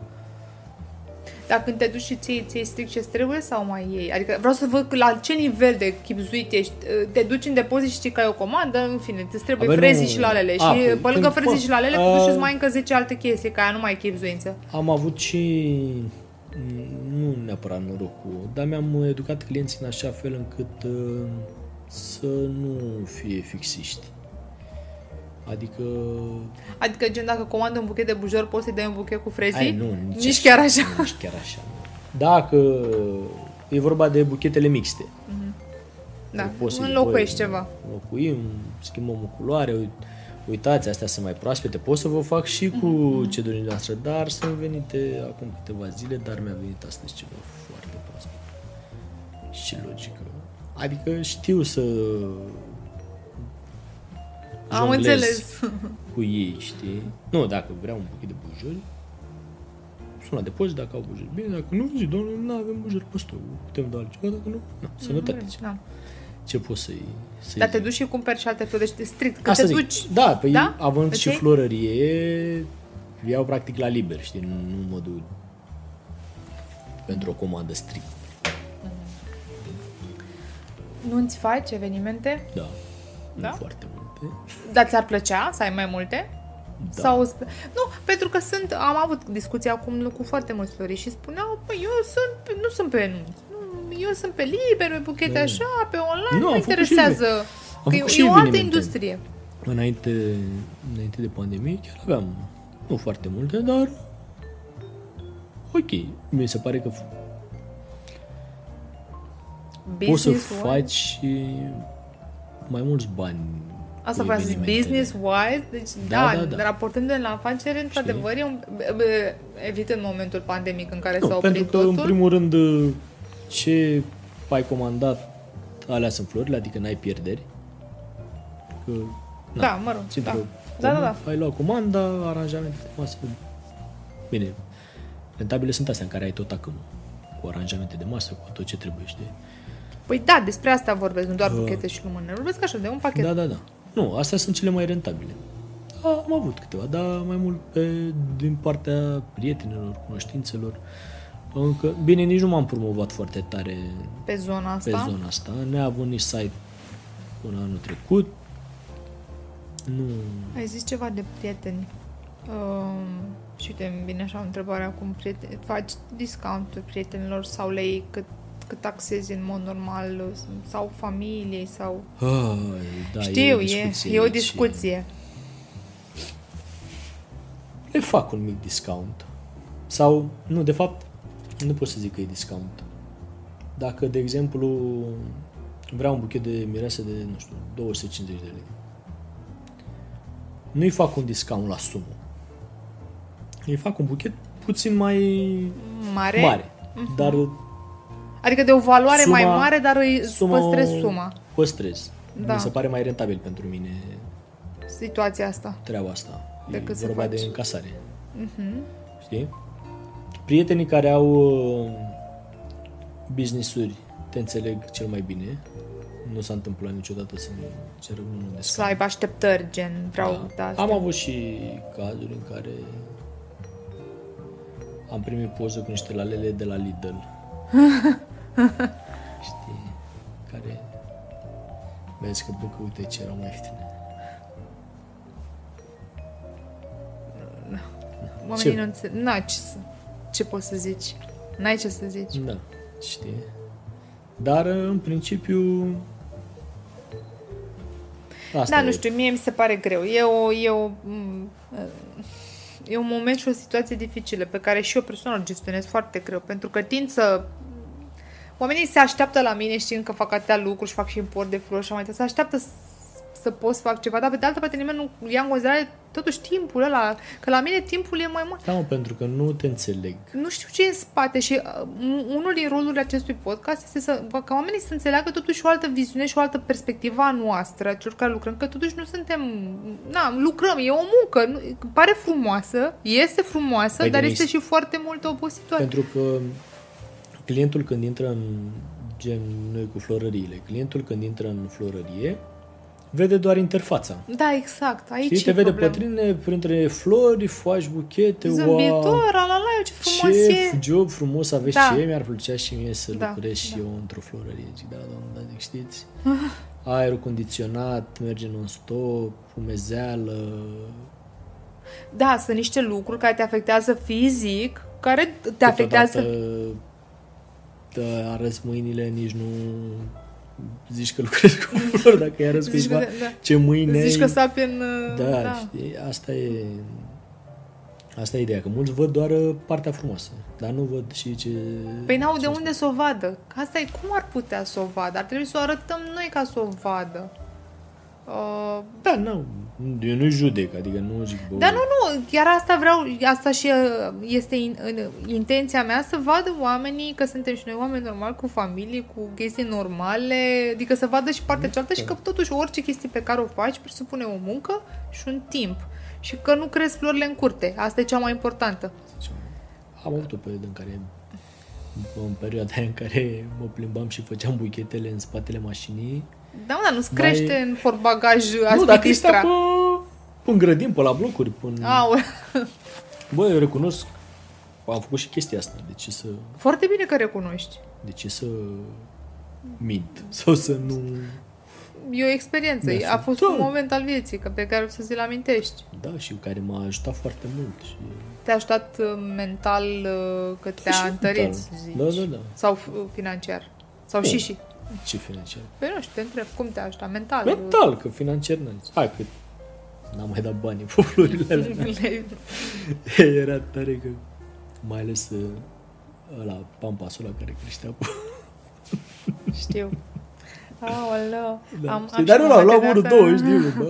Dar când te duci și ții, ții strict ce trebuie sau mai iei? Adică vreau să văd la ce nivel de chipzuit ești. Uh, Te duci în depozit și știi că ai o comandă, în fine, îți trebuie Abia frezii nu- și lalele. A, și păi, pe lângă când- frezii și lalele, a- te duci și mai încă 10 alte chestii, ca aia nu mai e chipzuință. Am avut și nu neapărat norocul, dar mi-am educat clienții în așa fel încât uh, să nu fie fixiști. Adică... Adică, gen, dacă comandă un buchet de bujor, poți să-i dai un buchet cu frezii? Ai, nu, nici, Nici chiar așa. Nu, nici chiar așa. nu. Dacă e vorba de buchetele mixte, Da, poți să-i înlocuiești pui- ceva. Înlocuim, schimbăm o culoare, uit- uitați, astea sunt mai proaspete, pot să vă fac și cu Mhm. ce doriți noastră, dar sunt venite acum câteva zile, dar mi-a venit astăzi ceva foarte proaspăt. Și logică. Adică știu să Am jonglez înțeles. cu ei, știi? Nu, dacă vreau un buchet de bujori, sună de poți dacă au bujori. Bine, dacă nu, zi, doamne, nu avem bujori pe stoc. Putem da altceva, dacă nu, nu. Sănătate. ce- Da. Ce poți să-i, să Dar te duci și cumperi și alte flori, deci strict, că Asta te zic. duci... Da, păi Da? având Îți și iei? florărie, iau practic la liber, știi? Nu, nu mă duc pentru o comandă strict. Nu-ți faci evenimente? Da. Da? Nu foarte multe. Dar ți-ar plăcea să ai mai multe? Da. Sau... sp- Nu, pentru că sunt... Am avut discuții acum cu foarte mulți floriști și spuneau, păi eu sunt, nu sunt pe enunț. Nu, eu sunt pe liber, pe buchete Da. așa, pe online, Nu, nu, am făcut și interesează. Am Că e, făcut și e o altă evenimente. industrie. Înainte, înainte de pandemie chiar aveam, nu foarte multe, dar ok. Mi se pare că f- poți să Business-wise. faci mai mulți bani Asta cu vreau să zic, evenimentele. business-wise, deci Da, da, da, da. raportând de la afacere, într-adevăr, e un, bă, evitând momentul pandemic în care s-a Nu, oprit pentru că, totul. în primul rând, ce ai comandat, alea sunt florile, adică n-ai pierderi. Că, na, Da, mă rog, țin da. pe Da, da, comand- da. Ai luat comanda, aranjamente de masă. Bine, rentabile sunt astea în care ai tot acâmul. Cu aranjamente de masă, cu tot ce trebuie, știi? Păi da, despre asta vorbesc, nu doar Da. buchete și lumânări. Vorbesc așa, de un pachet. Da, da, da. Nu, astea sunt cele mai rentabile. Da, am avut câteva, dar mai mult pe, din partea prietenilor, cunoștințelor. Încă, bine, nici nu m-am promovat foarte tare Pe zona asta. pe zona asta. Neavând nici site până anul trecut. Nu... Ai zis ceva de prieteni. Um, Și uite, îmi vine așa o întrebare acum, prieten, faci discount prietenilor sau le iei cât, cât taxezi în mod normal sau familiei sau... Ah, da, Știu, e, o e, discuție e o aici. discuție. Le fac un mic discount. Sau, nu, de fapt, nu pot să zic că e discount. Dacă, de exemplu, vreau un buchet de mireasă de, nu știu, 250 de lei. Nu-i fac un discount la sumă. Îi fac un buchet puțin mai Mare? mare. Dar Adică de o valoare Suma- mai mare, dar îi suma păstrezi o suma. Păstrez. Da. Mi se pare mai rentabil pentru mine Situația asta. treaba asta. Decât e să vorba faci. de încasare. Mhm. Știi? Prietenii care au uh, business-uri te înțeleg cel mai bine. Nu s-a întâmplat niciodată să mi cer unul de Să scaun. aibă așteptări, gen, vreau, da, Am avut și cazuri în care am primit poză cu niște lalele de la Lidl. Știi? Care vezi că, bă, că uite ce erau mai ieftine. Oamenii Ce? nu înțeleg. Na, ce, să, ce poți să zici? N-ai ce să zici. Da, știi? Dar, în principiu, asta da, e. nu știu, mie mi se pare greu. E, o, e, o, m, e un moment și o situație dificilă pe care și eu personal o gestionez foarte greu, pentru că tind să... Oamenii se așteaptă la mine știind că fac atâtea lucruri și fac și import de flori și așa mai departe. Se așteaptă să, să pot să fac ceva, dar pe de altă parte nimeni nu ia în considerare totuși timpul ăla, că la mine timpul e mai mult. Da, mă, pentru că nu te înțeleg. nu știu ce e în spate și uh, unul din rolurile acestui podcast este să, ca oamenii să înțeleagă totuși o altă viziune și o altă perspectivă a noastră, a celor care lucrăm, că totuși nu suntem, na, lucrăm, e o muncă, nu, pare frumoasă, este frumoasă, Păi, dar Denis, este și foarte mult obositoare. Pentru că clientul când intră în gen noi cu florăriile, clientul când intră în florărie vede doar interfața. Da, exact, aici Știi, te e vede problema. pe tine printre flori, foași, buchete, wow, Zâmbitor, la la la, ce frumos ce e. job frumos aveți, Da. ce mi-ar plăcea și mie să Da, lucrez și da. eu într-o florărie. Zic, da, doamne, da, zic, știți? Aerul condiționat, merge non-stop, umezeală, Da, sunt niște lucruri care te afectează fizic, care te afectează... Câteodată te arăți mâinile, nici nu zici că lucrezi cu flori, dacă i arăți Zici cuiva că, da. ce mâini Zici ai. că sapi în... uh, da, da. da, știi, asta e asta e ideea, că mulți văd doar partea frumoasă, dar nu văd și ce... Păi n-au de ce unde să o vadă. Asta e cum ar putea să o vadă. Ar trebui să o arătăm noi ca să o vadă. Uh, Da, nu, eu nu judec, adică nu zic, bă, dar nu, nu, chiar asta vreau, asta și uh, este in, în, intenția mea să vadă oamenii că suntem și noi oameni normali, cu familie, cu chestii normale, adică să vadă și partea cealaltă și că totuși orice chestie pe care o faci presupune o muncă și un timp. Și că nu crezi florile în curte. Asta e cea mai importantă. Am avut o perioadă în care în perioada aia în care mă plimbam și făceam buchetele în spatele mașinii. Da, mă, dar nu-ți Mai- crește în portbagaj Nu, dacă stai aspitistra. pe, pe în grădin, pe la blocuri, până... Aole. Bă, eu recunosc, am făcut și chestia asta. De ce să, Foarte bine că recunoști. de ce să mint? Sau să nu... E o experiență. Da, A fost da. un moment al vieții că pe care o să ți-l amintești. Da, și care m-a ajutat foarte mult. Și... Te-a ajutat uh, mental uh, că te-a și întărit, mental. să zici. Da, da, da. Sau f- financiar. Sau și Bun. și. Ce financiar? Păi nu știu, te întreb, cum te-a ajutat? Mental. Mental, că financiar n Hai că n-am mai dat bani pe florile alea. Era tare că mai ales uh, ăla, pampasul ăla care creștea cu... Știu. Aoleu. Da. Am, Știi, dar și nu l-am luat momente de unul, astea- două, știu, bă.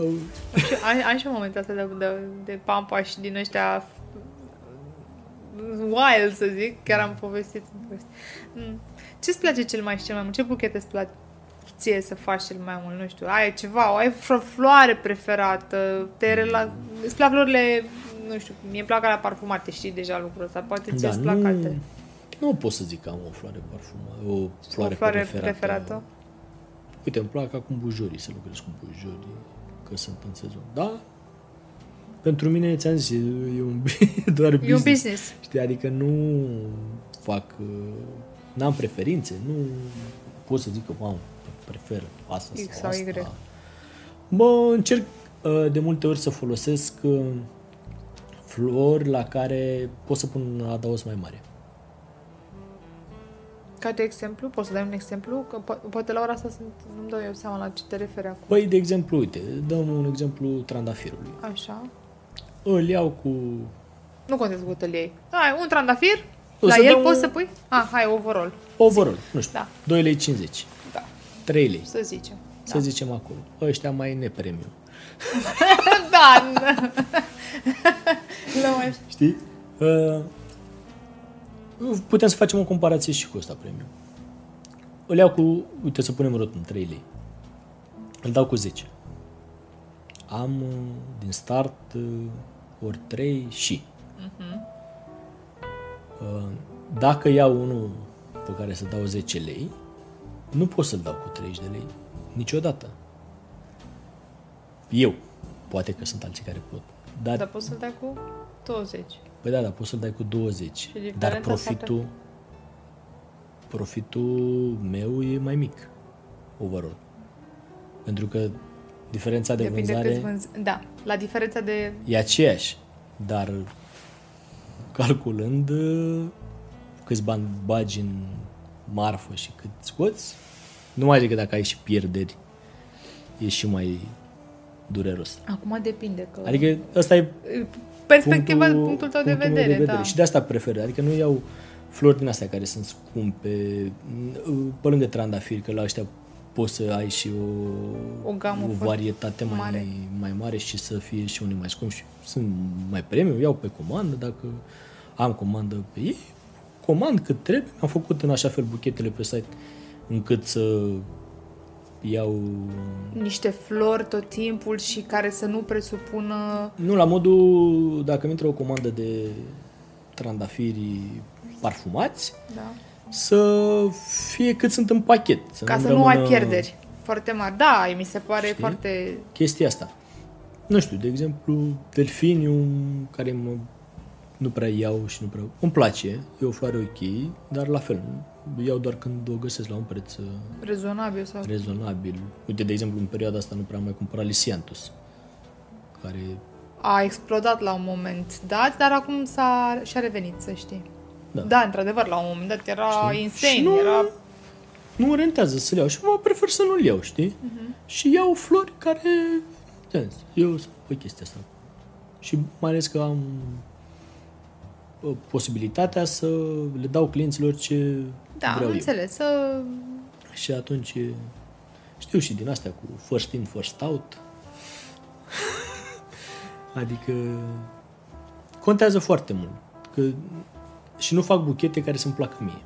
Am, am și momente astea de, de, de pampa și din ăștia wild, să zic. Chiar am povestit. am povestit. Mm. Ce-ți place cel mai și cel mai mult? Ce buchete îți place ție să faci cel mai mult? Nu știu, ai ceva, ai o floare preferată, te rela... îți plac florile, nu știu, mie îmi plac la parfumate, știi deja lucrul ăsta, poate ție Da, îți plac nu, alte. nu pot să zic că am o floare parfumată, o floare, o floare preferată. preferată. Uite, îmi plac acum bujorii, să lucrez cu bujorii, că sunt în sezon. Da? Pentru mine, ți-am zis, e un, doar business. E un business. Știi, adică nu fac, uh, n-am preferințe, nu pot să zic că, mamă, prefer asta X sau sau Y. asta. Mă încerc uh, de multe ori să folosesc uh, flori la care pot să pun un adaos mai mare. Ca de exemplu, poți să dai un exemplu? Că po- poate la ora asta sunt, nu-mi dau eu seama la ce te referi acum. Păi, de exemplu, uite, dăm un exemplu trandafirului. Așa. Îl iau cu... Nu contează cu tăliei. Ai un trandafir, O la să el dăm poți un- să pui? Ah, hai, overall. Overall, nu știu, Da. 2 lei 50, Da, 3 lei, să zicem. să zicem acolo. Ăștia mai nepremium. Da. Nu mai Știi? Uh, putem să facem o comparație și cu ăsta premium. Îl iau cu, uite să punem rotund, 3 lei. Îl dau cu 10. Am uh, din start uh, ori 3 și. Uh, Dacă iau unul pe care să dau 10 lei, nu pot să-l dau cu 30 de lei. Niciodată. Eu. Poate că sunt alții care pot. Dar Dar poți să-l dai cu 20. Păi da, dar poți să-l dai cu 20. diferența Dar s-ar profitul profitul meu e mai mic overall. Pentru că diferența de Depinde vânzare cât vânzi. Da, la diferența de... e aceeași, dar calculând uh, câți bani bagi în marfă și cât scoți, nu mai decât dacă ai și pierderi, e și mai dureros. Acum depinde că... Adică ăsta e Perspectiva, punctul, punctul tău de punctul meu vedere, da. Și de asta prefer. Adică nu iau flori din astea care sunt scumpe, pe lângă trandafiri, că la ăștia poți să ai și o, O gamă o foarte varietate mai mare. mare. mai mare și să fie și unii mai scumpi și sunt mai premium, iau pe comandă, dacă am comandă pe ei, comand cât trebuie. Am făcut în așa fel buchetele pe site încât să iau Niște flori tot timpul și care să nu presupună... Nu, la modul, dacă mi intră o comandă de trandafiri parfumați, Da. Să fie cât sunt în pachet. Să Ca nu-mi să nu ai rămână pierderi foarte mari. Da, mi se pare Știi? foarte... Chestia asta. Nu știu, de exemplu, delfinium, care mă, nu prea iau și nu prea... Îmi place, e o floare ok, dar la fel, iau doar când o găsesc la un preț uh, Rezonabil sau... rezonabil. Uite, de exemplu, în perioada asta nu prea am mai cumpărat Lysianthus, care A explodat la un moment dat, dar acum s-a, și-a revenit, să știi. Da. Da, într-adevăr, la un moment dat era Știi? insane, Și nu- era... nu rentează să le iau și mă prefer să nu le iau, știi? Uh-huh. Și iau flori care, ți-am zis, eu sunt pe chestia asta. Și mai ales că am uh, posibilitatea să le dau clienților ce Da, am vreau eu. înțeles, să... Și atunci e- știu și din astea cu first in, first out. adică contează foarte mult. Că și nu fac buchete care să-mi placă mie.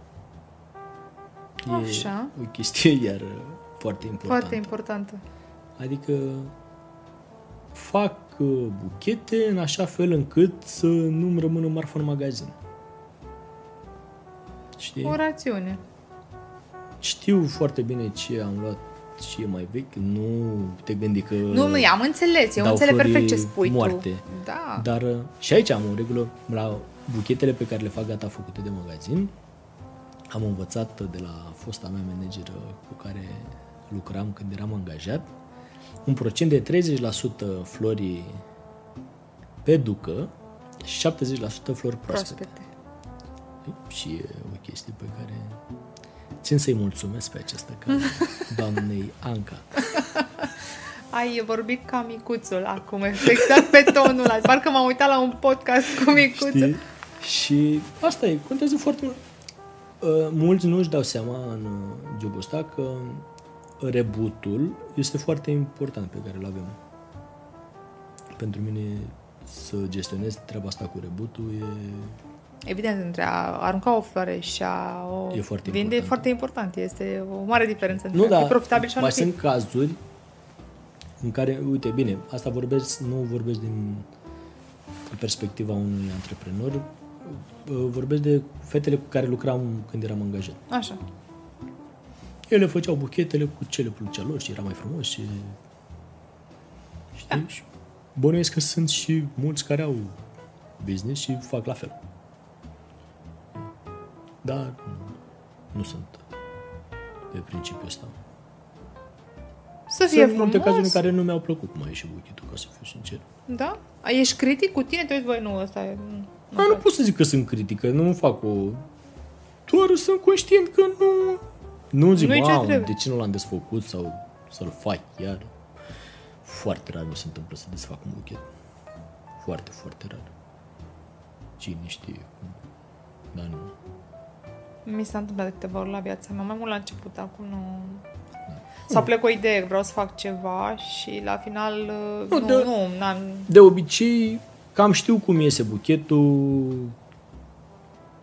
E Așa. o chestie iar foarte importantă. Foarte importantă. Adică fac uh, buchete în așa fel încât să nu-mi rămână marfă în magazin. Știi? O rațiune. Știu foarte bine ce am luat și e mai vechi. Nu te gândi că... Nu, nu, am înțeles. Eu dau înțeleg flori perfect ce spui moarte. tu. Da. Dar uh, și aici am o regulă. La buchetele pe care le fac gata făcute de magazin, am învățat de la fosta mea manageră cu care lucram când eram angajat, un procent de 30% flori pe ducă și 70% flori proaspete. Proaspete. Și e o chestie pe care țin să-i mulțumesc pe această cale doamnei Anca. Ai vorbit ca micuțul acum, exact pe tonul ăla. Parcă m-am uitat la un podcast cu micuțul. Știi? Și asta e, contează foarte mult. Uh, Mulți nu își dau seama în uh, jobul ăsta că rebootul este foarte important pe care îl avem. Pentru mine să gestionez treaba asta cu rebootul e Evident, între a arunca o floare și a o E foarte vinde e important. foarte important. Este o mare diferență între Nu, a dar fi profitabil și a nu mai fi. sunt cazuri în care, uite, bine, asta vorbesc, nu vorbesc din perspectiva unui antreprenor, uh, vorbesc de fetele cu care lucram când eram angajat. Așa. Ele făceau buchetele cu ce le plăcea lor și era mai frumos și... Știi? Și bănuiesc că sunt și mulți care au business și fac la fel. Dar nu sunt pe principiul ăsta. Să fie Sunt multe frumos. cazuri în care nu mi-au plăcut cum a ieșit buchetul, ca să fiu sincer. Da? A, Ești critic cu tine? Te uiți, voi, nu, ăsta e... Nu, nu Dar nu pot să zic că sunt critică, nu fac o... Doar sunt conștient că nu... Nu zic, Nu-i ce mamă, trebuie." de ce nu l-am desfăcut sau să-l fac chiar. Foarte rar mi se întâmplă să desfac un buchet. Foarte, foarte rar. Cine știe cum. Dar nu. Mi s-a întâmplat de câteva ori la viața mea, mai mult la început, acum nu... Sau plec cu o idee, vreau să fac ceva și la final uh, Nu, nu, de- nu, n-am... De obicei, cam știu cum iese buchetul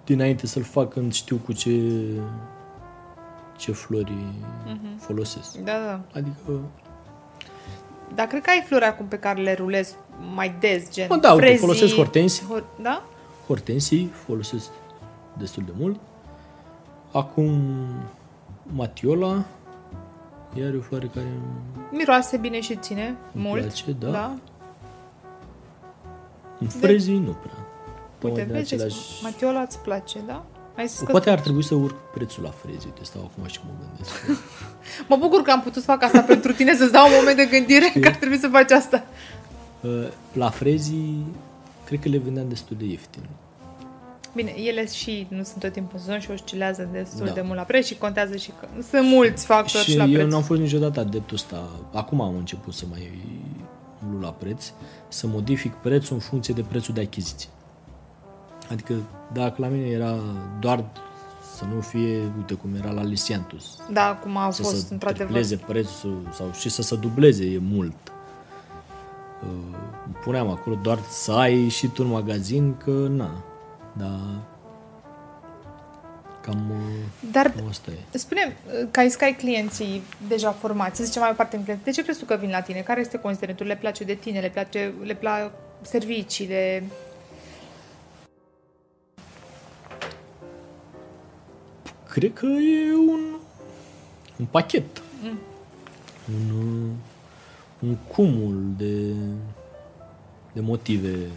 dinainte să-l fac când știu cu ce ce flori Mhm. folosesc. Da, da. Adică, Dar cred că ai flori acum pe care le rulezi mai des, gen Mă, da, uite, frezii, folosesc hortensii. Hor- da? hortensii folosesc destul de mult. Acum matiola, iar e o floare care Miroase bine și ține Îmi mult. place, da. da? În frezii nu prea. Uite, de vezi, același... Matiola îți place, da? Ai zis că... Poate ar trebui să urc prețul la frezii. Uite, stau acum și mă gândesc. Mă bucur că am putut să fac asta pentru tine, să-ți dau un moment de gândire Știi? că ar trebui să faci asta. Uh, La frezii, cred că le vindeam destul de ieftin. Bine, ele și nu sunt tot timpul în sezon și oscilează destul Da. de mult la preț și contează și că sunt mulți factori și, Și la eu preț. n-am fost niciodată adeptul ăsta. Acum am început să mai umblu la preț, să modific prețul în funcție de prețul de achiziție. Adică dacă la mine era doar să nu fie, uite cum era la Lisiantus, Da, cum a să fost, se într-adevăr. tripleze prețul sau și să se dubleze e mult. Uh, Puneam acolo doar să ai și tu în magazin că na, dar cam, uh, Dar cam asta e. spune, că ai, că ai clienții deja formați, să zicem mai parte în clienți, de ce crezi tu că vin la tine? Care este considerentul? Le place de tine? Le place, le plac serviciile? Cred că e un, un pachet. Mm. Un, uh, un cumul de, de motive.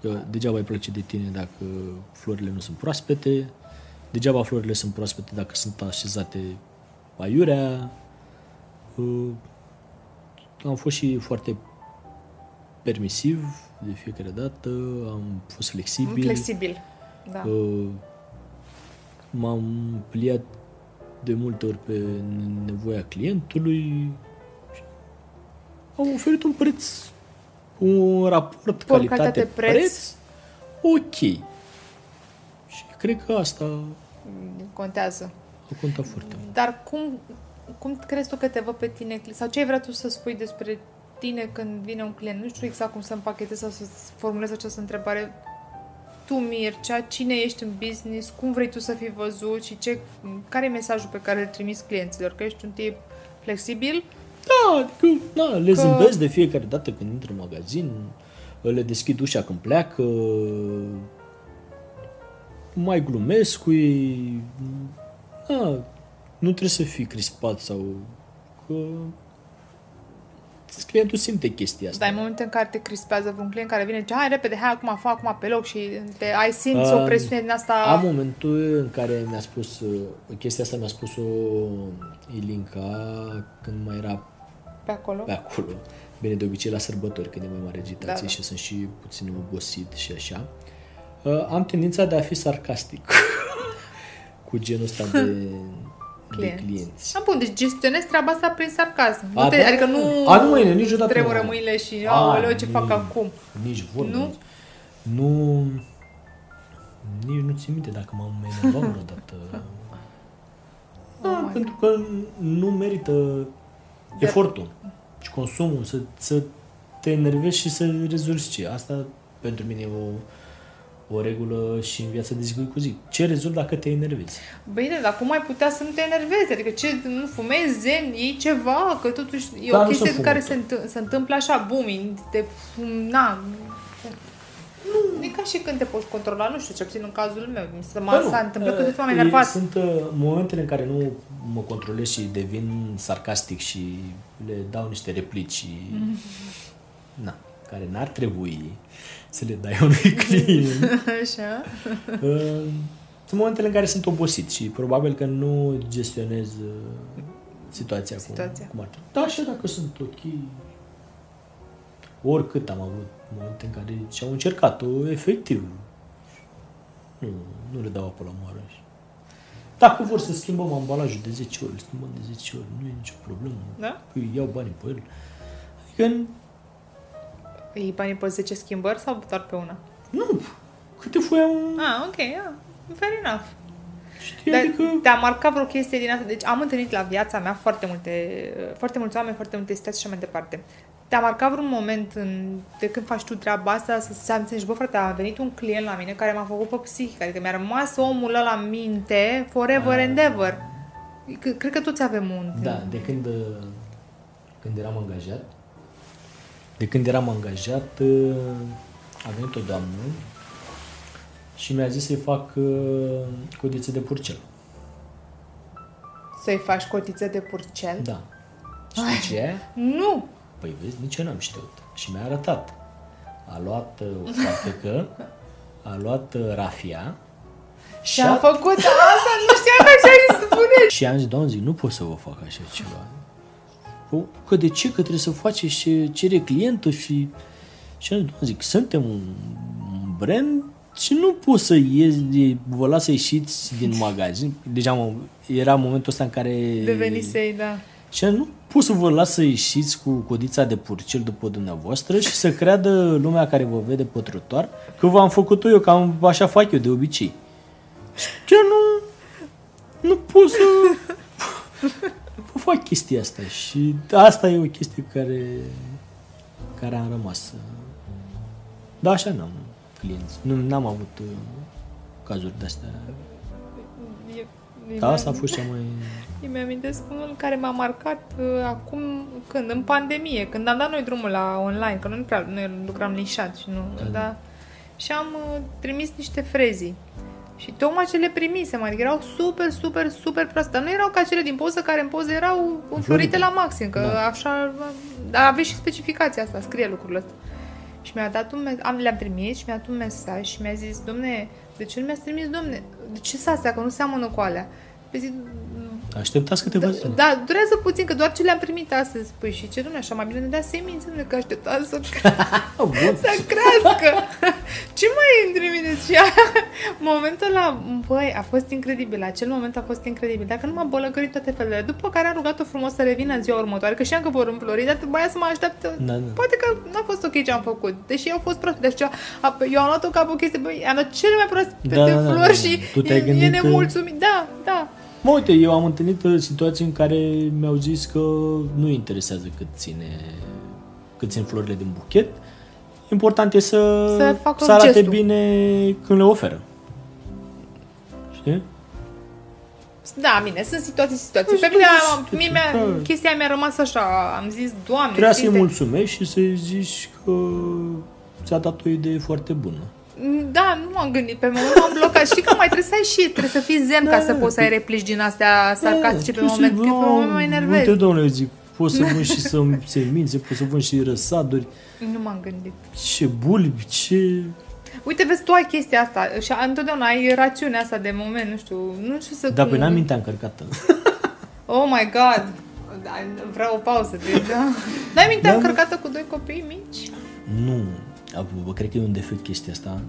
Că degeaba îi place de tine dacă florile nu sunt proaspete, degeaba florile sunt proaspete dacă sunt așezate aiurea. Uh, Am fost și foarte permisiv de fiecare dată, am fost flexibil. Flexibil. Da. Uh, M-am pliat de multe ori pe nevoia clientului. Am oferit un preț, un raport calitate-preț calitate-preț. ok. Și cred că asta Contează. a contat foarte mult. Dar cum, cum crezi tu că te văd pe tine? Sau ce ai vrea tu să spui despre tine când vine un client? Nu știu exact cum să împachetezi sau să formulezi această întrebare. Tu, Mircea, cine ești în business? Cum vrei tu să fii văzut? Și ce, care e mesajul pe care îl trimiți clienților? Că ești un tip flexibil? Da, adică, da, le Că- zâmbesc de fiecare dată când intră în magazin, le deschid ușa când pleacă, mai glumesc cu ei. Da, nu trebuie să fii crispat sau că clientul simte chestia asta. Dar în momentul în care te crispează vreun client care vine, zice, hai repede, hai acum, fă acum pe loc și te, ai simți o Um, presiune din asta Am momentul în care mi-a spus, uh, chestia asta mi-a spus-o Ilinca când mai era pe acolo. pe acolo. Bine, de obicei la sărbători, când e mai mare agitație Da, da. și sunt și puțin obosit și așa. Uh, am tendința de a fi sarcastic cu genul ăsta de, de Clienți. clienți. A, bun, deci gestionezi treaba asta prin sarcasm. A, nu te, da. adică nu, A, nu, măi, niciodată tremură nu. mâinile și, A, aoleu, ce nu. fac acum? Nici vorbă. Nu? Nici, nu, nici nu țin minte dacă m-am enervat vreodată. Da, Oh my pentru că nu merită De- efortul și consumul să, să te enervezi și să rezolvi ce. Asta pentru mine e o, o regulă și în viața de zi cu zi. Ce rezolvi dacă te enervezi? Bine, dar cum ai putea să nu te enervezi? Adică ce, nu fumezi, zen, iei ceva, că totuși e Da, o nu chestie sunt care fumător. se, întâ- se întâmplă așa, booming, te, na, nu, e ca și când te poți controla, nu știu, ce puțin în cazul meu, mi se Bă, m-a, nu, s-a întâmplat uh, că tot m-am e- enervat. Sunt uh, momentele în care nu mă controlez și devin sarcastic și le dau niște replici și, na, care n-ar trebui să le dai unui client. Așa. Uh, Sunt momentele în care sunt obosit și probabil că nu gestionez uh, situația, Situația. Cum, cum ar trebui. Da, așa dacă sunt ok. Oricât am avut momente în care și-au încercat-o efectiv. Nu, nu le dau apă la moară. Dacă vor să schimbăm ambalajul de 10 ori, îl schimbăm de 10 ori, nu e nicio problemă. Da? Păi iau banii pe el. Adică, Îi banii pe 10 schimbări sau doar pe una? nu, câte foi am, Ah, ok, yeah. fair enough. știi, Dar adică... te-a marcat vreo chestie din asta? Deci am întâlnit la viața mea foarte multe, foarte mulți oameni, foarte multe situații și așa mai departe. Te-a marcat vreun moment în, de când faci tu treaba asta să să înțelegi, bă frate, a venit un client la mine care m-a făcut pe psihic, adică mi-a rămas omul ăla în minte forever and ever. C- Cred că toți avem un... Da, de când, când eram angajat, de când eram angajat, a venit o doamnă și mi-a zis să-i fac uh, codițe de purcel. Să-i faci cotițe de purcel? Da. Știi ce e? Nu! Păi vezi, nici eu n-am știut. Și mi-a arătat. A luat uh, o foarfecă, a luat uh, rafia Și a făcut asta, nu știam că așa îi spune. Și am zis, doamne, zic, nu pot să vă fac așa ceva. Păi, Că de ce? Că trebuie să faceți ce cere clientul și... Și am zis, doamne, zic, suntem un un brand și nu pot să ies, de, vă las să ieșiți din magazin. Deja mă, era momentul ăsta în care... Devenisei, da. Și am zis, nu pot să vă las să ieșiți cu codița de purcel după dumneavoastră și să creadă lumea care vă vede pe trotuar că v-am făcut-o eu, că am, așa fac eu de obicei. Și chiar nu, nu pot să vă fac chestia asta și asta e o chestie care, care am rămas. Da, așa n-am clienți. Nu, n-am avut uh, cazuri de-astea. Eu- Dar asta a fost cea mai... Îmi mi-amintesc unul care m-a marcat uh, acum, când, în pandemie, când am dat noi drumul la online, că noi nu prea noi lucram nișat și nu, da. da și am uh, trimis niște frezii. Și tocmai ce le primisem, adică erau super, super, super proaste. Dar nu erau ca cele din poză, care în poză erau înflorite la maxim, că Da. așa... Dar aveți și specificația asta, scrie lucrurile astea. Și mi-a dat un mes- am le-am trimis și mi-a dat un mesaj și mi-a zis, domne, de ce nu mi-ați trimis, domne? De ce sunt astea, că nu seamănă cu alea? Păi zic, Așteptați câteva zile. da, durează puțin, că doar ce le-am primit astăzi. Păi și ce, domne, așa mai bine ne dea semințe, domne, că așteptați să, Oh, bun. să crească. ce mai îmi trimiteți? Și momentul ăla, băi, a fost incredibil. Acel moment a fost incredibil. Dacă nu m-a bolăcărit toate felurile. După care am rugat-o frumos să revină în ziua următoare, că știam că vor înflori, dar băia să mă așteaptă. Da, da. Poate că n-a fost ok ce am făcut, deși au fost proaste. Deci a- eu am luat-o ca pe o chestie, băi, am dat cele mai proaste Da, da, da, flori da. și Tu te-ai e, e gândit, nemulțumit. Da, da. Mă, uite, eu am întâlnit uh, situații în care mi-au zis că nu interesează cât ține, cât țin florile din buchet. Important e să, Să facă să arate gestul. bine când le oferă. Știi? Da, bine, sunt situații și situații. Pe Sunt mine, situații, mie mi-a, da. chestia mi-a rămas așa, am zis, Doamne, Trebuie să-i Sfinte. mulțumești și să-i zici că ți-a dat o idee foarte bună. Da, nu m-am gândit, pe moment m-am blocat. Știi că mai trebuie să ai și, trebuie să fii zen ca Da, să poți să ai replici din astea sarcastice pe tu moment, să-i- că pe moment mă enervez. Uite, domnule, eu zic, pot să vând și să semințe, pot să vând și răsaduri, Nu m-am gândit. ce bulbi, ce... Uite, vezi, tu ai chestia asta și întotdeauna ai rațiunea asta de moment, nu știu, nu știu să... Da, pe n-am mintea încărcată. Oh my God! Da, Vreau o pauză. De, da. N-ai mintea Da, încărcată cu doi copii mici? Nu, bă, cred că e un defect chestia asta.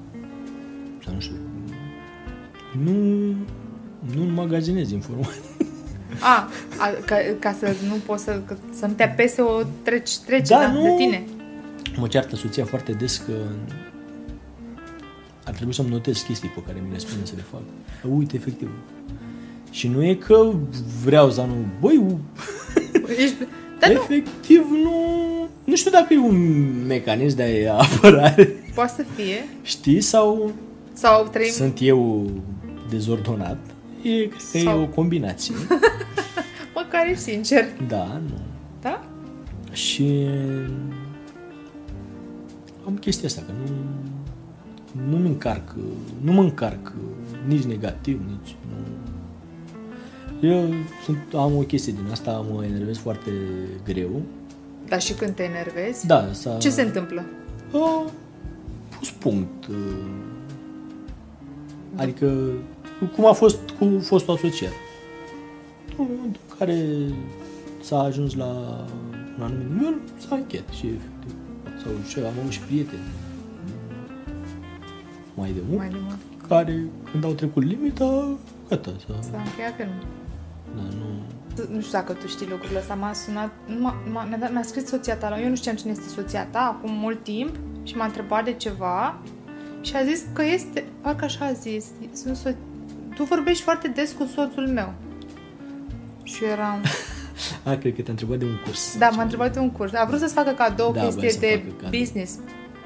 Sau nu știu. Nu, nu înmagazinez informații. A, a ca, ca să nu poți să, că- să nu te apese o treci, trece Da, da, nu. de tine. Mă ceartă soția foarte des că ar trebui să-mi notez chestii pe care mi le spune să le fac. Uite, efectiv. Și nu e că vreau să nu... Băi, u- Ești, dar nu, efectiv nu... Nu știu dacă e un mecanism de apărare, poate să fie. știi? Sau Sau trei... sunt eu dezordonat. E, cred că e Sau- o combinație. Măcar ești sincer. Da, nu. Da? Și am chestia asta, că nu, nu mă încarc, nu mă încarc nici negativ, nici nu. Eu sunt, am o chestie din asta, mă enervez foarte greu. Dar și când te enervezi? Da, s-a... Ce se întâmplă? A pus punct. uh, Adică, cum a fost cu fostul asociat. În momentul în care s-a ajuns la un anumit nivel, s-a încheiat și efectiv. Sau ce, am avut și prieteni mai de mult, Mai de mult. care când au trecut limita, gata, s-a, S-a încheiat filmul. Da, nu, Nu știu dacă tu știi lucrurile astea, m-a sunat, m-a, m-a, mi-a, dat, mi-a scris soția ta, la- eu nu știam cine este soția ta acum mult timp și m-a întrebat de ceva și a zis că este, parcă așa a zis, sunt so- tu vorbești foarte des cu soțul meu. Și eu eram, A, cred că te-a întrebat de un curs. da, m-a întrebat de un curs, a vrut să-ți facă cadou Da, chestie voia să de facă cadou. business,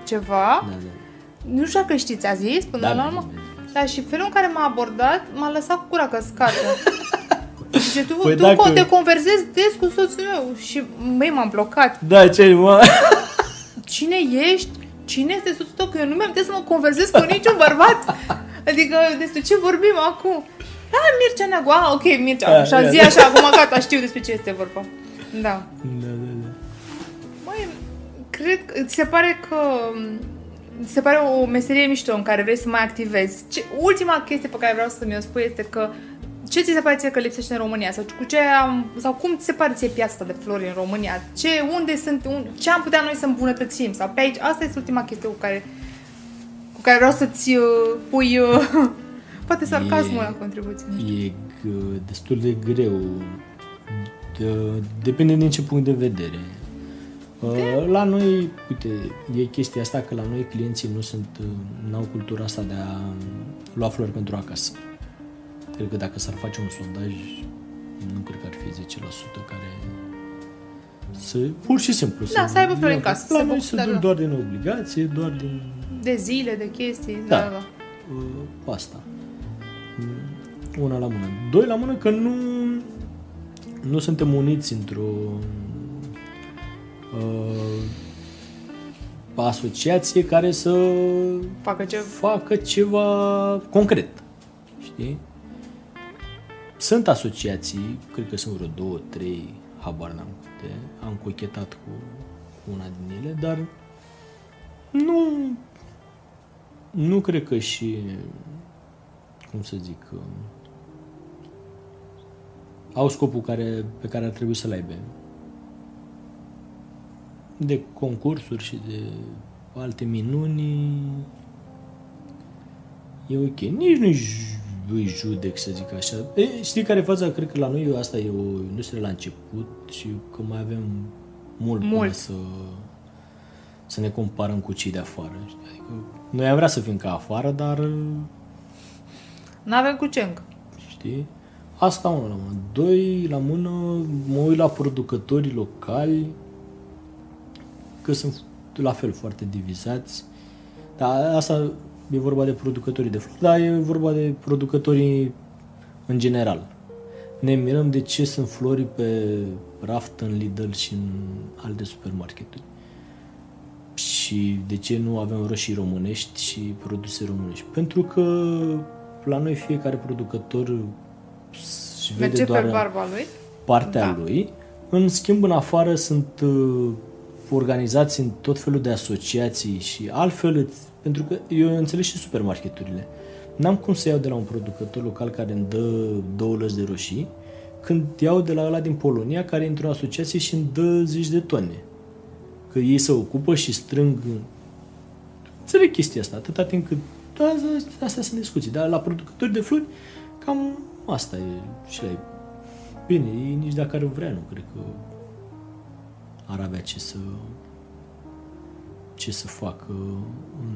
ceva, Da, da. nu știu dacă știți, a zis până Da, la da, urmă. da, Da, și felul în care m-a abordat m-a lăsat cu gura căscată. Zice, tu, Păi tu dacă- te conversezi des cu soțul meu și măi, m-am blocat. Da, ce, mă? Cine ești? Cine este soțul tău? Că eu nu mi-am să mă conversez cu niciun bărbat. Adică despre ce vorbim acum? Da, Mircea Neagu. Ah, ok, Mircea. Da, Așa, da, zi da. așa, acum gata, știu despre ce este vorba. Da. Da, da, da. Măi, cred că ți se pare că ți se pare o meserie mișto în care vrei să mai activezi. Ce, ultima chestie pe care vreau să mi-o spui este că ce ți se pare ție că lipsește în România? Sau, cu ce am, sau cum ți se pare ție piața asta de flori în România? Ce, unde sunt, un, ce am putea noi să îmbunătățim? Sau pe aici, asta este ultima chestie cu care, cu care vreau să-ți uh, pui uh, poate sarcasmul E- la contribuție. E g- destul de greu. De, depinde din ce punct de vedere. Uh, La noi, uite, e chestia asta că la noi clienții nu sunt, uh, n-au cultura asta de a lua flori pentru acasă. Cred că dacă s-ar face un sondaj, nu cred că ar fi 10% care să, pur și simplu. Da, să aibă flori în casă, La să noi buc- se da, duc da. doar din obligație, doar din De zile, de chestii, Da. da, da. da. uh, asta. Mm, Una la mână. Doi la mână că nu, nu suntem uniți într-o uh, asociație care să Facă ce... facă ceva concret. Știi? Sunt asociații, cred că sunt vreo două, trei, habar n-am câte, am cochetat cu, cu una din ele, dar nu, nu cred că și, cum să zic, uh, au scopul care, pe care ar trebui să-l aibă. De concursuri și de alte minuni e ok. Nici nu îi judec, să zic așa. E, știi care e faza? Cred că la noi asta e o industrie la început și că mai avem mult, până Mult. să, să ne comparăm cu cei de afară. știi? Adică noi am vrea să fim ca afară, dar N-avem cu ce încă. Știi? Asta unul la mână. Doi la mână, mă uit la producătorii locali, că sunt la fel foarte divizați. Dar asta e vorba de producătorii de flori, dar e vorba de producătorii în general. Ne mirăm de ce sunt flori pe raft în Lidl și în alte supermarketuri. Și de ce nu avem roșii românești și produse românești? Pentru că la noi fiecare producător își vede Merge doar pe barba lui. partea Da. lui. În schimb, în afară sunt uh, organizați în tot felul de asociații și altfel, îți- pentru că eu înțeleg și supermarketurile. N-am cum să iau de la un producător local care îmi dă două lăzi de roșii, când iau de la ăla din Polonia care e într-o asociație și îmi dă zeci de tone. Că ei se ocupă și strâng... Înțeleg chestia asta, atâta timp cât... Da, asta- astea sunt discuții, dar la producători de flori, cam asta e și la ei. Bine, ei nici dacă ar vrea, nu cred că ar avea ce să ce să facă în,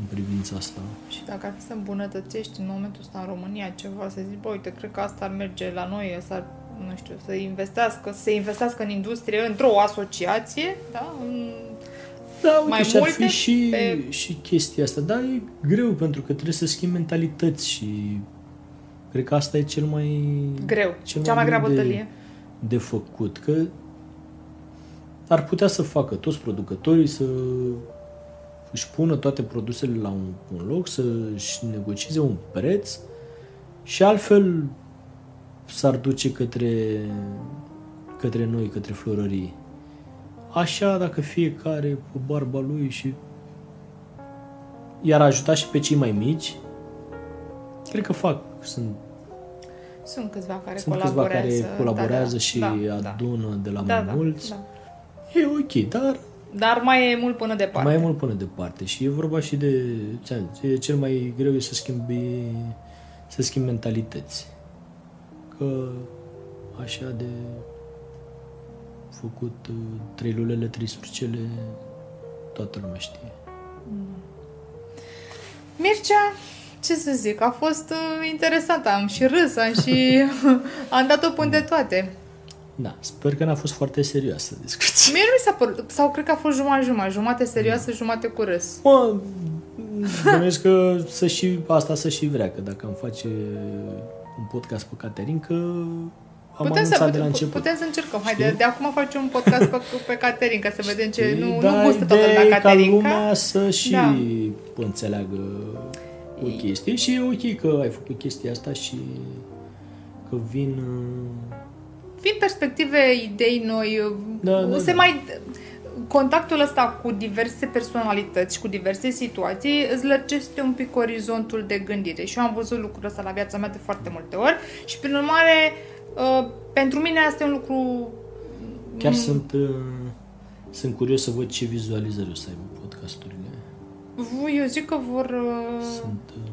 în privința asta. Și dacă ar fi să îmbunătățești în momentul ăsta în România ceva, să zici, bă, uite, cred că asta ar merge la noi, asta ar, nu știu, să investească, să se investească în industrie, într-o asociație, da? În... Da, uite, Mai și ar fi multe și, pe- și chestia asta, dar e greu pentru că trebuie să schimbi mentalități și cred că asta e cel mai Greu. cel Cea mai grea greu de, bătălie. de făcut, că ar putea să facă toți producătorii să își pună toate produsele la un, un loc, să își negocieze un preț și altfel s-ar duce către, către noi, către florării. Așa, dacă fiecare pe barba lui și i-ar ajuta și pe cei mai mici, cred că fac. Sunt Sunt câțiva care Sunt câțiva colaborează. care colaborează da, da, și da, da. adună de la Da, mai da, mulți. da. E ok, dar Dar mai e mult până departe. mai e mult până departe. Și e vorba și de... ți-am zis, E cel mai greu e să schimbi, să schimbi mentalități. Că așa de făcut uh, trei lulele, trei surcele, toată lumea știe. Mircea, ce să zic, a fost uh, interesant, am și râs, am și am dat-o până de toate. Da, sper că n-a fost foarte serioasă discuția. Mie nu mi s-a părut, sau cred că a fost jumătate-jumătate, jumate serioasă, jumate cu râs. Mă, bănuiesc că să și, asta să și vrea, că dacă îmi face un podcast pe Caterin, că am Putem anunțat să, de la putem, început. putem să încercăm. Hai, de, Știi? de acum facem un podcast pe, pe Caterin, ca să vedem ce... Știi? Nu, da, nu gustă toată ideea e la ca Caterin. lumea să și Da. înțeleagă o chestie și e ok că ai făcut chestia asta și că vin... uh, Vin perspective, idei noi, Da, da, se da. mai... Contactul ăsta cu diverse personalități și cu diverse situații îți lărgește un pic orizontul de gândire și eu am văzut lucrul ăsta la viața mea de foarte multe ori și prin urmare uh, pentru mine asta e un lucru Chiar sunt, uh, sunt curios să văd ce vizualizări o să aibă podcasturile. eu zic că vor, uh, Sunt... uh,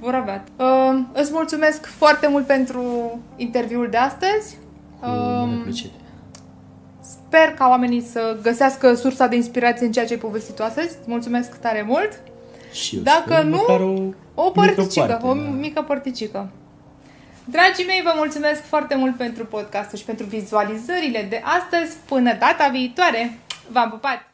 vor avea. Uh, îți mulțumesc foarte mult pentru interviul de astăzi. Cu mare Um, plăcere. Sper ca oamenii să găsească sursa de inspirație în ceea ce ai povestit tu astăzi. Îți mulțumesc tare mult. Și eu dacă sper, nu, măcar o, O mică părticică, parte, o da. mică părticică. Dragii mei, vă mulțumesc foarte mult pentru podcastul și pentru vizualizările de astăzi. Până data viitoare, v-am pupat!